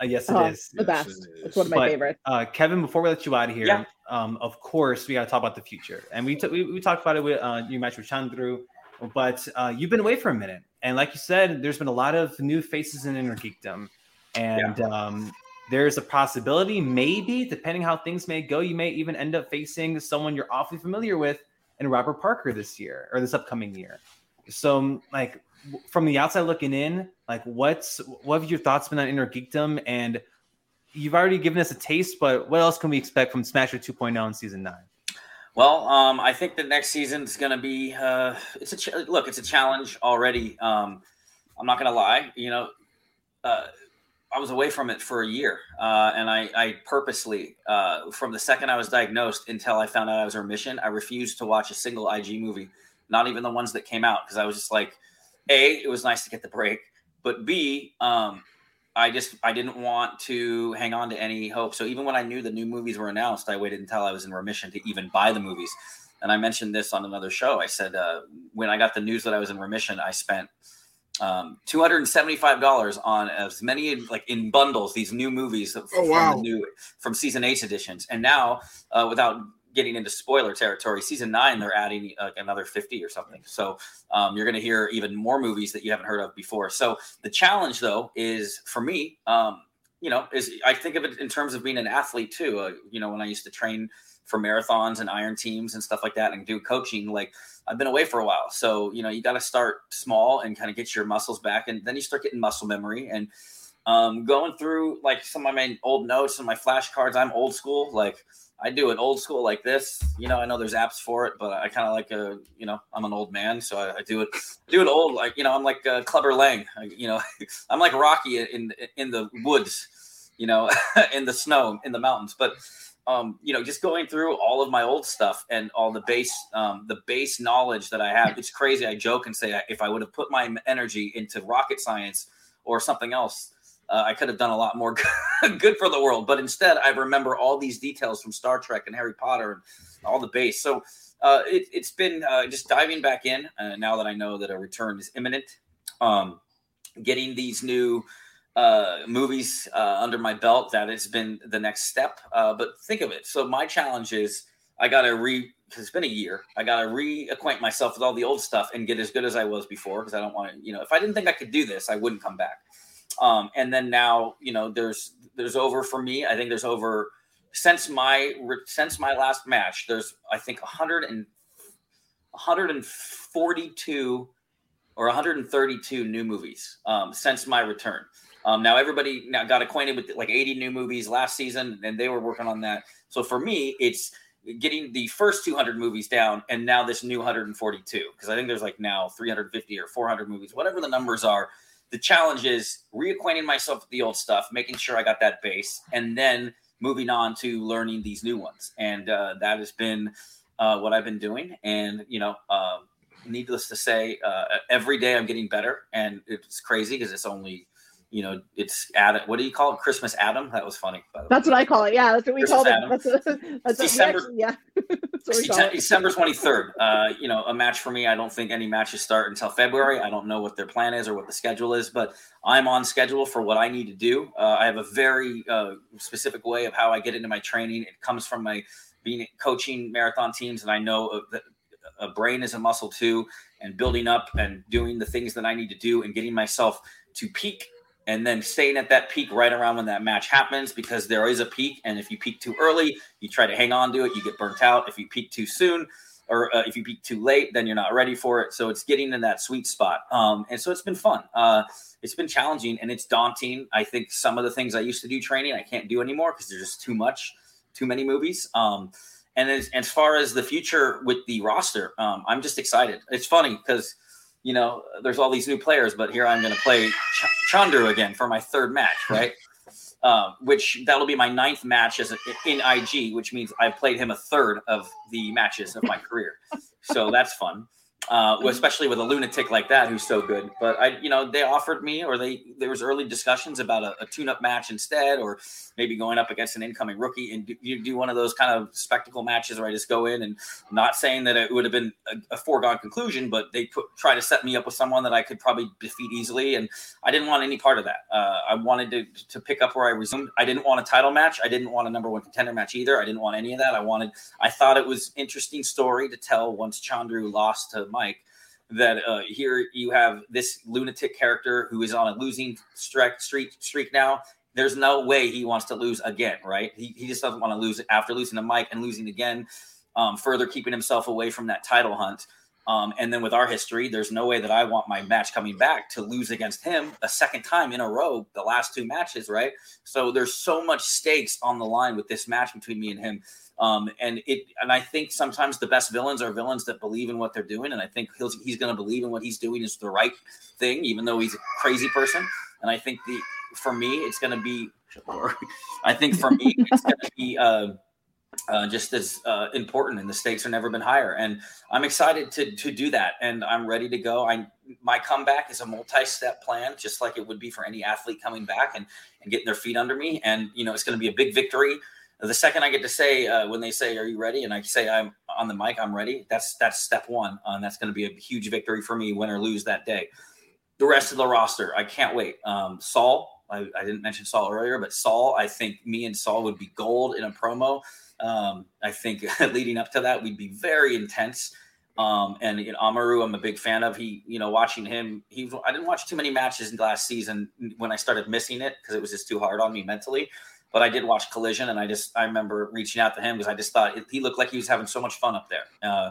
Uh, yes, it Oh, is. the Yes, best. it is. It's one of my But- favorites. Uh, Kevin, before we let you out of here, Yeah. um, of course, we got to talk about the future. And we, t- we, we talked about it with uh, your match with Chandru, but uh, you've been away for a minute. And like you said, there's been a lot of new faces in Innergeekdom. And um, there's a possibility, maybe, depending how things may go, you may even end up facing someone you're awfully familiar with in Robert Parker this year or this upcoming year. So, like, w- from the outside looking in, like, what's what have your thoughts been on Innergeekdom? And you've already given us a taste, but what else can we expect from Smasher 2.0 in season nine? Well, um, I think the next season is going to be. Uh, it's a ch- look. It's a challenge already. Um, I'm not going to lie. You know, uh, I was away from it for a year, uh, and I, I purposely, uh, from the second I was diagnosed until I found out I was in remission, I refused to watch a single IG movie, not even the ones that came out, because I was just like, a, it was nice to get the break, but b, um, I just I didn't want to hang on to any hope. So even when I knew the new movies were announced, I waited until I was in remission to even buy the movies. And I mentioned this on another show. I said uh, when I got the news that I was in remission, I spent um, two hundred and seventy-five dollars on as many like in bundles these new movies Oh, from wow. the new from season eight editions. And now, uh, without getting into spoiler territory, season nine they're adding like another fifty or something. So um, you're going to hear even more movies that you haven't heard of before. So the challenge, though, is for me, um, you know, is I think of it in terms of being an athlete too. Uh, you know, when I used to train for marathons and iron teams and stuff like that, and do coaching, like I've been away for a while. So you know, you got to start small and kind of get your muscles back, and then you start getting muscle memory and. Um, going through like some of my old notes and my flashcards, I'm old school. Like I do it old school like this. You know, I know there's apps for it, but I kind of like a, you know, I'm an old man, so I, I do it, do it old. Like you know, I'm like uh, Clubber Lang. I, you know, I'm like Rocky in in the woods. You know, in the snow, in the mountains. But um, you know, just going through all of my old stuff and all the base, um, the base knowledge that I have. It's crazy. I joke and say if I would have put my energy into rocket science or something else. Uh, I could have done a lot more good for the world, but instead I remember all these details from Star Trek and Harry Potter and all the base. So uh, it, has been uh, just diving back in uh, now that I know that a return is imminent. Um, getting these new uh, movies uh, under my belt, that has been the next step. But think of it. So my challenge is I got to re, it's been a year, I got to reacquaint myself with all the old stuff and get as good as I was before because I don't want to, you know, if I didn't think I could do this, I wouldn't come back. Um, and then now, you know, there's there's over for me. I think there's over since my since my last match. There's I think 100 and 142 or 132 new movies um, since my return. Um, now everybody now got acquainted with like 80 new movies last season, and they were working on that. So for me, it's getting the first 200 movies down, and now this new 142 because I think there's like now 350 or 400 movies, whatever the numbers are the challenge is reacquainting myself with the old stuff, making sure I got that base, and then moving on to learning these new ones. And uh, that has been uh, what I've been doing. And, you know, uh, needless to say, uh, every day I'm getting better. And it's crazy because it's only, you know, it's Adam. What do you call it? Christmas Adam? That was funny. That's what I call it. Yeah, that's what we Christmas call it. Adam. That's, a, that's December- yeah. that's what we call December. December 23rd. Uh, you know, a match for me. I don't think any matches start until February. I don't know what their plan is or what the schedule is, but I'm on schedule for what I need to do. Uh, I have a very uh, specific way of how I get into my training. It comes from my being coaching marathon teams, and I know that a brain is a muscle too, and building up and doing the things that I need to do and getting myself to peak and then staying at that peak right around when that match happens because there is a peak and if you peak too early you try to hang on to it you get burnt out if you peak too soon or uh, if you peak too late, then you're not ready for it. So it's getting in that sweet spot. Um, and so it's been fun. Uh, it's been challenging and it's daunting. I think some of the things I used to do training, I can't do anymore because there's just too much, too many movies. Um, and as, as far as the future with the roster, um, I'm just excited. It's funny because you know there's all these new players, but here I'm going to play Ch- Chandru again for my third match, right? Uh, which that'll be my ninth match as a, in IG, which means I've played him a third of the matches of my career. So that's fun uh, especially with a lunatic like that who's so good. But I, you know, they offered me, or they there was early discussions about a, a tune-up match instead, or maybe going up against an incoming rookie and do, you do one of those kind of spectacle matches where I just go in and not saying that it would have been a, a foregone conclusion, but they put try to set me up with someone that I could probably defeat easily, and I didn't want any part of that. Uh, I wanted to to pick up where I resumed. I didn't want a title match. I didn't want a number one contender match either. I didn't want any of that. I wanted. I thought it was interesting story to tell once Chandru lost to Mike that uh, here you have this lunatic character who is on a losing streak, streak, streak now. There's no way he wants to lose again, right? He, he just doesn't want to lose after losing to Mike and losing again, um, further keeping himself away from that title hunt. Um, and then with our history, there's no way that I want my match coming back to lose against him a second time in a row, the last two matches, right? So there's so much stakes on the line with this match between me and him um, and it, and I think sometimes the best villains are villains that believe in what they're doing, and I think he's he's going to believe in what he's doing is the right thing, even though he's a crazy person. And I think the for me, it's going to be, I think for me, it's going to be. Uh, uh, just as uh, important, and the stakes have never been higher. And I'm excited to to do that, and I'm ready to go. I my comeback is a multi-step plan, just like it would be for any athlete coming back and and getting their feet under me. And you know, it's going to be a big victory the second I get to say uh, when they say, "Are you ready?" and I say I'm on the mic, I'm ready. That's that's step one, uh, and that's going to be a huge victory for me, win or lose that day. The rest of the roster, I can't wait. Um, Saul, I, I, didn't mention Saul earlier, but Saul, I think me and Saul would be gold in a promo. Um, I think leading up to that, we'd be very intense. Um, and you know, Amaru, I'm a big fan of. He, you know, watching him, he, I didn't watch too many matches in last season when I started missing it because it was just too hard on me mentally. But I did watch Collision, and I just I remember reaching out to him because I just thought he looked like he was having so much fun up there. Uh,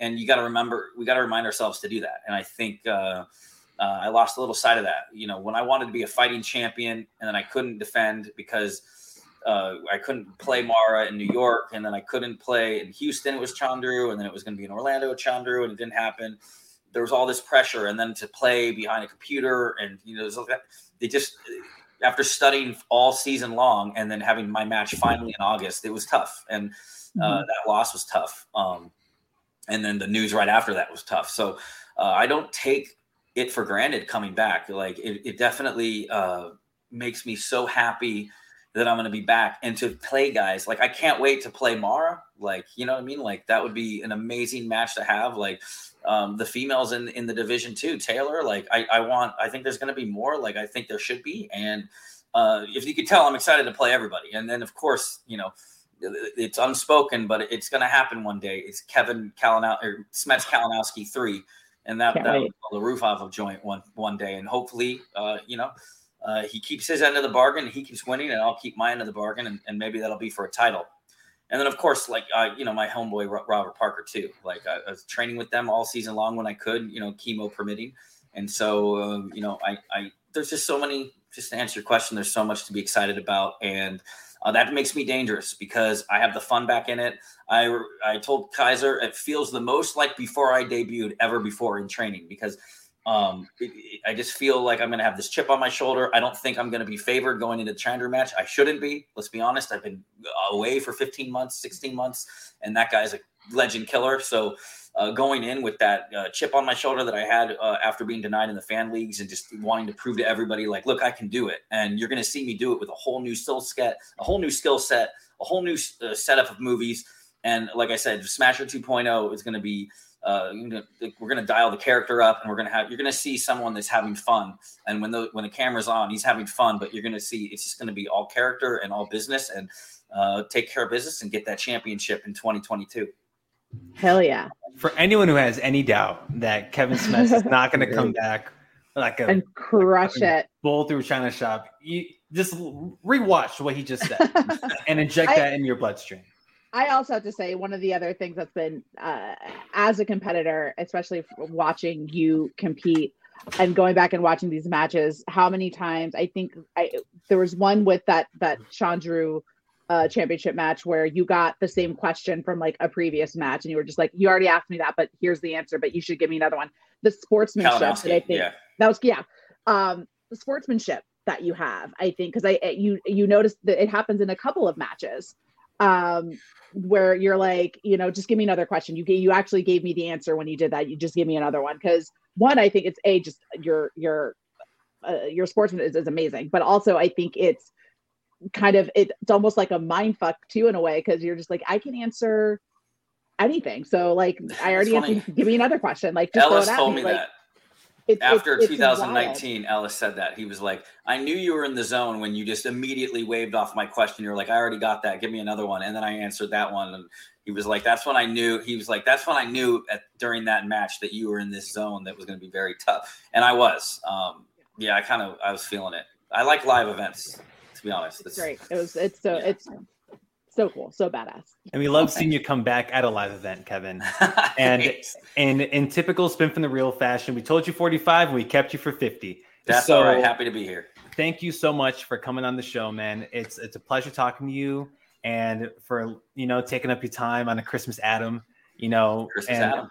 and you got to remember, we got to remind ourselves to do that. And I think uh, uh, I lost a little sight of that. You know, when I wanted to be a fighting champion, and then I couldn't defend because uh, I couldn't play Mara in New York, and then I couldn't play in Houston. It was Chandru, and then it was going to be in Orlando with Chandru, and it didn't happen. There was all this pressure, and then to play behind a computer, and you know, they just after studying all season long and then having my match finally in August, it was tough, and uh, mm-hmm. that loss was tough. Um, and then the news right after that was tough. So uh, I don't take it for granted coming back. Like it, it definitely uh, makes me so happy that I'm going to be back and to play guys. Like I can't wait to play Mara. Like you know what I mean. Like that would be an amazing match to have. Like um, the females in in the division too. Taylor, like I, I want. I think there's going to be more. Like I think there should be. And uh, if you could tell, I'm excited to play everybody. And then of course, you know, it's unspoken, but it's going to happen one day. It's Kevin Kalanow or Smets Kalinowski three, and that that the roof off of joint one one day. And hopefully, uh, you know. Uh, he keeps his end of the bargain. He keeps winning, and I'll keep my end of the bargain, and, and maybe that'll be for a title. And then of course like uh, you know my homeboy robert parker too. Like I, I, was training with them all season long when i could you know chemo permitting. And so um, you know I, I there's just so many just to answer your question there's so much to be excited about. And uh, that makes me dangerous because i have the fun back in it. I i told kaiser it feels the most like before i debuted ever before in training because um, it, it, I just feel like I'm going to have this chip on my shoulder. I don't think I'm going to be favored going into the Chandru match. I shouldn't be. Let's be honest. I've been away for 15 months, 16 months, and that guy's a legend killer. So uh, going in with that uh, chip on my shoulder that I had uh, after being denied in the fan leagues and just wanting to prove to everybody, like, look, I can do it. And you're going to see me do it with a whole new skill set, a whole new skill set, a whole new uh, setup of movies. And like I said, Smasher 2.0 is going to be uh, we're going to dial the character up and we're going to have you're going to see someone that's having fun. And when the when the camera's on he's having fun but you're going to see it's just going to be all character and all business and uh, take care of business and get that championship in 2022 hell yeah. For anyone who has any doubt that Kevin Smets is not going to come back like a and crush it. bull through china shop you just rewatch what he just said and inject I, that in your bloodstream I also have to say one of the other things that's been uh, as a competitor, especially watching you compete and going back and watching these matches, how many times I think I there was one with that that Chandru uh, championship match where you got the same question from like a previous match and you were just like, you already asked me that, but here's the answer, but you should give me another one. The sportsmanship that I think yeah. that was yeah, um, the sportsmanship that you have, I think, because I you you notice that it happens in a couple of matches um where you're like you know just give me another question. You you actually gave me the answer when you did that. You just give me another one. Because one i think it's a just your your uh, your sportsman is, is amazing but also i think it's kind of it's almost like a mind fuck too in a way because you're just like i can answer anything. So like i already have to give me another question. Like just Ellis throw it at told me, me like, that it's, after it's, it's 2019 ellis said that. He was like i knew you were in the zone when you just immediately waved off my question. You're like i already got that. Give me another one and then i answered that one and he was like that's when i knew he was like that's when i knew at, during that match that you were in this zone that was going to be very tough. And i was. Um, yeah i kind of i was feeling it. I like live events to be honest. It's great. It was it's so Yeah. it's so cool so badass And we love seeing you come back at a live event, Kevin. And Thanks. And in typical spin from the reel fashion, we told you 45 and we kept you for 50. that's so all right happy to be here thank you so much for coming on the show, man. It's it's a pleasure talking to you and for you know taking up your time on a Christmas Adam. You know, Christmas and, Adam.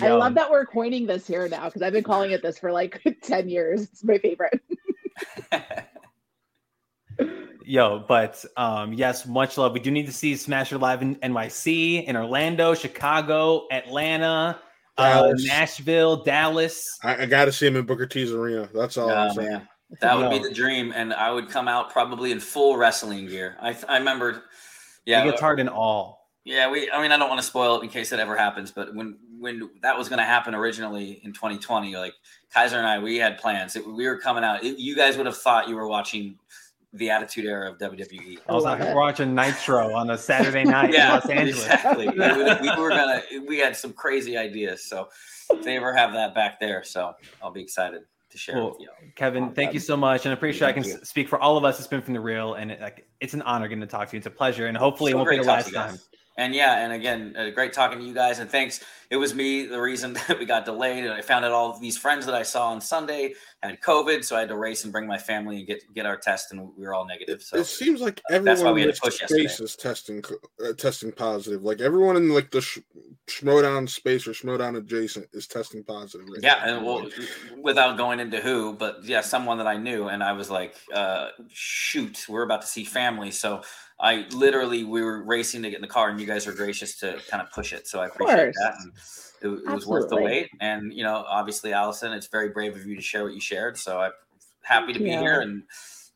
I love that we're coining this here now because I've been calling it this for like 10 years. It's my favorite. Yo, but um, yes, much love. We do need to see Smasher live in NYC, in Orlando, Chicago, Atlanta, uh, Nashville, Dallas. I, I got to see him in Booker T's arena. That's all. Oh, I'm saying. man. That would be the dream, and I would come out probably in full wrestling gear. I I remember, Yeah, yeah, he gets hard in all. yeah. We, I mean, I don't want to spoil it in case it ever happens, but when when that was going to happen originally in 2020, like Kaiser and I, we had plans. It, we were coming out. It- you guys would have thought you were watching the Attitude Era of WWE. I was like it. watching Nitro on a Saturday night in Los Angeles. exactly. we, we were gonna. We had some crazy ideas, so if they ever have that back there, so I'll be excited to share it Cool. with you. Kevin, thank you so much, and I'm pretty sure I can you. speak for all of us. It's been from the real, and it, like it's an honor getting to talk to you. It's a pleasure, and hopefully it won't be the last you guys. time. And yeah, and again, uh, great talking to you guys. And thanks. It was me the reason that we got delayed. And I found out all these friends that I saw on Sunday had COVID, so I had to race and bring my family and get get our test, and we were all negative. So It seems like That's why everyone we in had to push space is testing uh, testing positive. Like everyone in like the sh- Schmoedown space or Schmoedown adjacent is testing positive. Right yeah, now. and well, without going into who, but yeah, someone that I knew, and I was like, uh, shoot, we're about to see family, so. I literally we were racing to get in the car, and you guys were gracious to kind of push it. So I appreciate that. And it, it was worth the wait. And you know, obviously, Allison, it's very brave of you to share what you shared. So I'm happy to be Yeah. here. And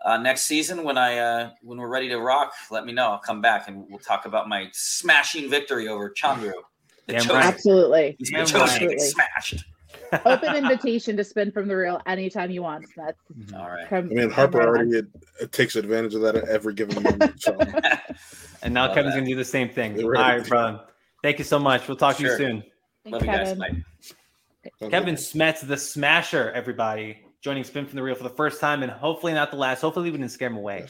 uh, next season, when I uh, when we're ready to rock, let me know. I'll come back and we'll talk about my smashing victory over Chandru. Damn right. Absolutely. He's Damn been right. get Absolutely. smashed. Open invitation to spin from the reel anytime you want. That's All right. come, I mean, Harper already it, it takes advantage of that at every given moment. So And now Love Kevin's that. gonna do the same thing. You're All right. right, bro. Thank you so much. We'll talk to you soon. Thanks, Love you guys. Kevin. Bye. Kevin Smets, the Smasher, everybody, joining Spin from the Reel for the first time, and hopefully not the last. Hopefully we didn't scare him away.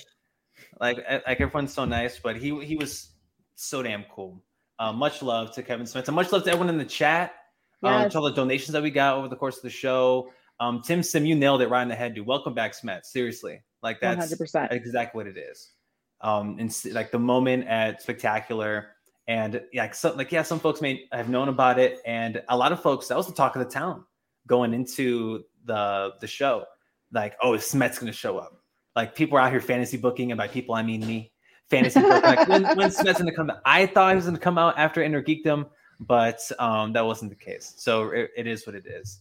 Like like everyone's so nice, but he he was so damn cool. Uh, much love to Kevin Smets, and much love to everyone in the chat. Um, to all the donations that we got over the course of the show. Um, Tim Sim, you nailed it right in the head, dude. Welcome back, Smets. Seriously, like that's 100%. exactly what it is. Um, and like the moment at Spectacular, and yeah, like, so, like yeah, some folks may have known about it, and a lot of folks that was the talk of the town going into the the show. Like, oh, is Smets going to show up? Like people are out here fantasy booking, and by people I mean me. Fantasy booking. Like when when Smets going to come? out? I thought he was going to come out after Innergeekdom, but um, that wasn't the case. So it, it is what it is.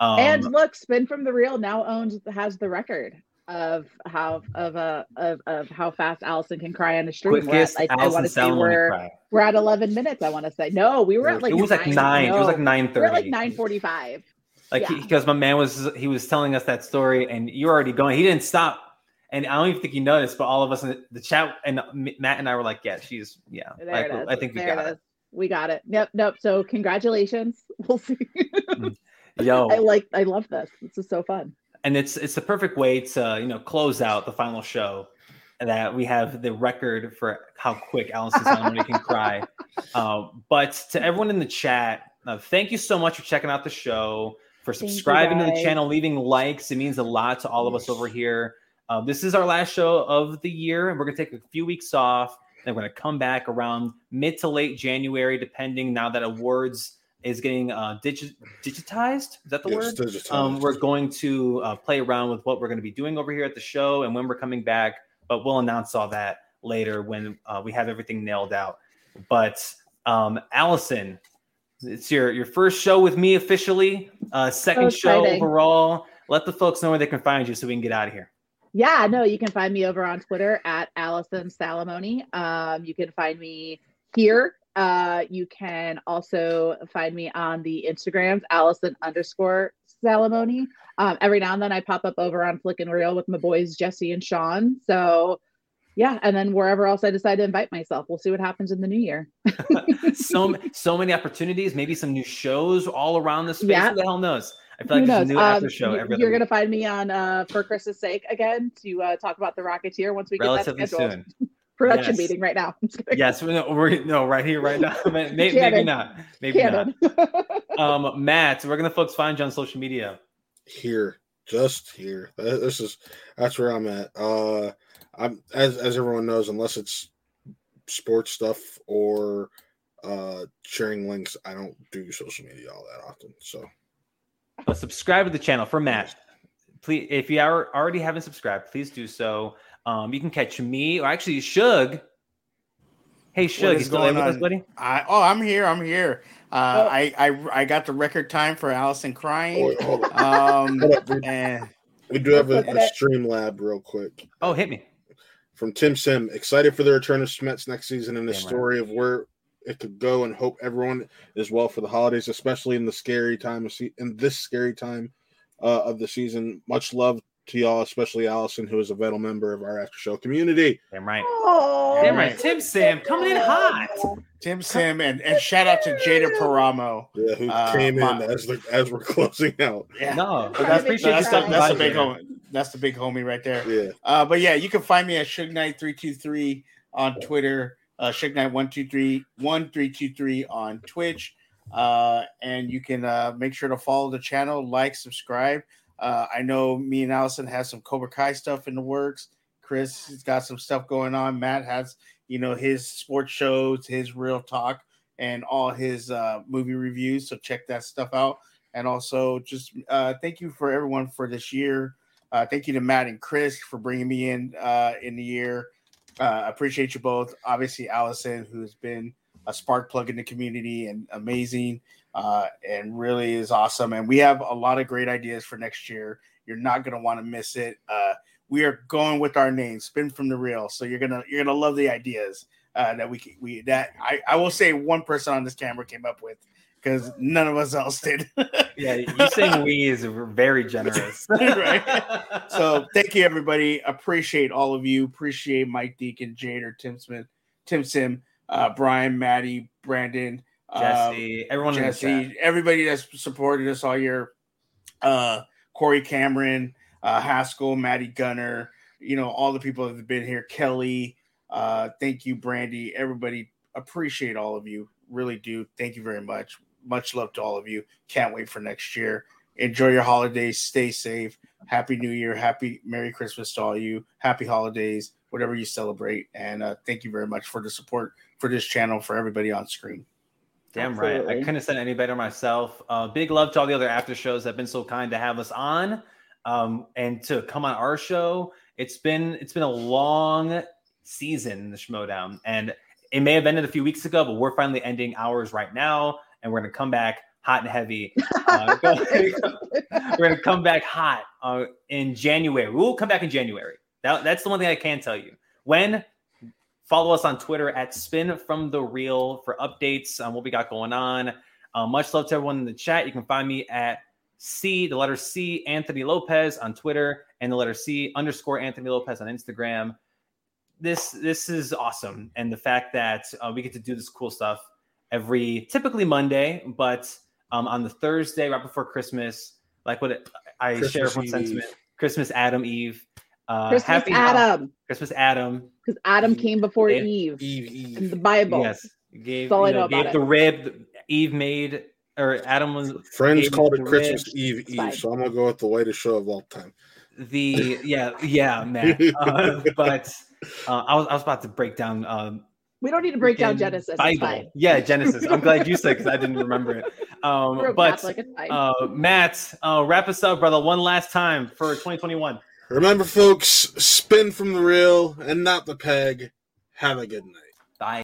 Um, and look, Spin from the Reel now owns has the record of how of uh of, of how fast Allison can cry on the stream. We're at, I, want to say Salmon we're we're at 11 minutes. I want to say no, we were at like it was like nine. It was like no, nine We're like 9:45. Like Yeah. because my man was he was telling us that story, and you're already going. He didn't stop, and I don't even think he noticed. But all of us in the chat and Matt and I were like, "Yeah, she's yeah." There like. I think we there got it it. is. We got it. Yep. Nope. So congratulations. We'll see. Yo, I like. I love this. This is so fun. and it's it's the perfect way to you know close out the final show that we have the record for how quick Allison Salamoni can cry. Uh, but to everyone in the chat, uh, thank you so much for checking out the show, for subscribing to the channel, leaving likes. It means a lot to all of us over here. Uh, this is our last show of the year, and we're going to take a few weeks off. Then we're going to come back around mid to late January, depending now that awards is getting uh, digi- digitized. Is that the Yes, word? digitized. Um, we're going to uh, play around with what we're going to be doing over here at the show and when we're coming back, but we'll announce all that later when uh, we have everything nailed out. But um, Allison, it's your your first show with me officially, uh, second So show overall. Let the folks know where they can find you so we can get out of here. Yeah, no, you can find me over on Twitter at Allison Salamoni. Um, you can find me here. Uh, you can also find me on the Instagrams, Allison underscore Salamoni. Um, every now and then I pop up over on Flick and Reel with my boys Jesse and Sean. So yeah, and then wherever else I decide to invite myself, we'll see what happens in the new year. so so many opportunities, maybe some new shows all around the space. Yeah. Who the hell knows? I feel like there's a knows? new Um, after show You, every you're gonna find me on uh, for Chris's sake again to uh, talk about the Rocketeer once we get relatively that scheduled. soon. Production Yes. meeting right now. I'm just kidding. Yes, we're, no, we're no right here, right now. Maybe, maybe not. Maybe Canon. not. Um, Matt, where gonna folks find you on social media? here, just here. This is that's where I'm at. Uh, I'm as as everyone knows, unless it's sports stuff or uh sharing links, I don't do social media all that often. So Uh, subscribe to the channel for Matt. Please, if you are already haven't subscribed, please do so. Um, you can catch me, or actually Shug. Hey Shug, What is you still there going with us, buddy? I oh, I'm here. I'm here. Uh, Oh. I, I I got the record time for Allison crying. hold, hold. Um, up, we, and we do have a, a stream lab real quick. Oh, hit me. from Tim Sim. Excited for the return of Smets next season and the Damn right. story of where it could go, and hope everyone is well for the holidays, especially in the scary time of se- in this scary time uh, of the season. Much love to y'all, especially Allison, who is a vital member of our after show community. Damn right. Oh, Damn right. Tim Sam coming in hot. Tim Sim and, and shout out to Jada Paramo. Yeah, who Uh, came in as the, as we're closing out. Yeah. No, Trying I to appreciate you you that's, the, that's the big homie. That's the big homie right there. Yeah, Uh, but yeah, you can find me at Suge Knight three two three on Twitter, uh, Suge Knight one two three one three two three on Twitch, uh, and you can uh, make sure to follow the channel, like, subscribe. Uh, I know me and Allison has some Cobra Kai stuff in the works. Chris has got some stuff going on. Matt has you know his sports shows, his real talk, and all his uh, movie reviews. So check that stuff out. And also, just uh, thank you for everyone for this year. Uh, thank you to Matt and Chris for bringing me in uh, in the year. Uh, appreciate you both. Obviously, Allison, who's been a spark plug in the community and amazing uh, and really is awesome. And we have a lot of great ideas for next year. You're not going to want to miss it. Uh, we are going with our name, spin from the real. So you're gonna you're gonna love the ideas uh, that we we that I, I will say one person on this camera came up with because none of us else did. Yeah, you saying we is very generous. Right. so thank you everybody. Appreciate all of you. Appreciate mike deacon jade or tim smith tim sim uh, brian maddie brandon uh, Jesse, everyone in the jesse chat. everybody that's supported us all year. Uh corey cameron uh haskell maddie gunner you know all the people that have been here. Kelly uh thank you brandy. Everybody appreciate all of you. Really do. Thank you very much much love to all of you. Can't wait for next year. Enjoy your holidays. Stay safe. Happy new year. Happy merry christmas to all you. Happy holidays. Whatever you celebrate. And uh, thank you very much for the support for this channel for everybody on screen. Damn right. I couldn't have said any better myself. Uh, big love to all the other after shows that have been so kind to have us on um, and to come on our show. It's been it's been a long season the Schmoedown, and it may have ended a few weeks ago, but we're finally ending ours right now, and we're gonna come back hot and heavy. Uh, we're gonna come back hot uh, in January. We will come back in January. That, that's the one thing I can tell you. When follow us on Twitter at Spin from the Reel for updates on what we got going on. Uh, much love to everyone in the chat. You can find me at C, the letter C, Anthony Lopez on Twitter, and the letter C underscore Anthony Lopez on Instagram. This this is awesome, and the fact that uh, we get to do this cool stuff every typically Monday, but um, on the Thursday right before Christmas, like what it, I share Christmas everyone's Eve. sentiment. Christmas Adam Eve. Uh, Christmas happy Adam, Christmas Adam. because Adam Eve. came before Eve. Eve, Eve, in the Bible. Yes, gave, That's all I you know, know about gave it. the rib Eve made, or Adam was Friends called it Christmas ribs. Eve Eve, Fine. so I'm gonna go with the latest show of all time. the yeah yeah man. Uh, but uh, I was I was about to break down. Um, We don't need to break down Genesis. It's Bible. fine. Yeah, Genesis. I'm glad you said because I didn't remember it. Um, but Catholic, it's fine. uh, Matt, uh, wrap us up, brother, one last time for 2021. Remember, folks, spin from the reel and not the peg. Have a good night.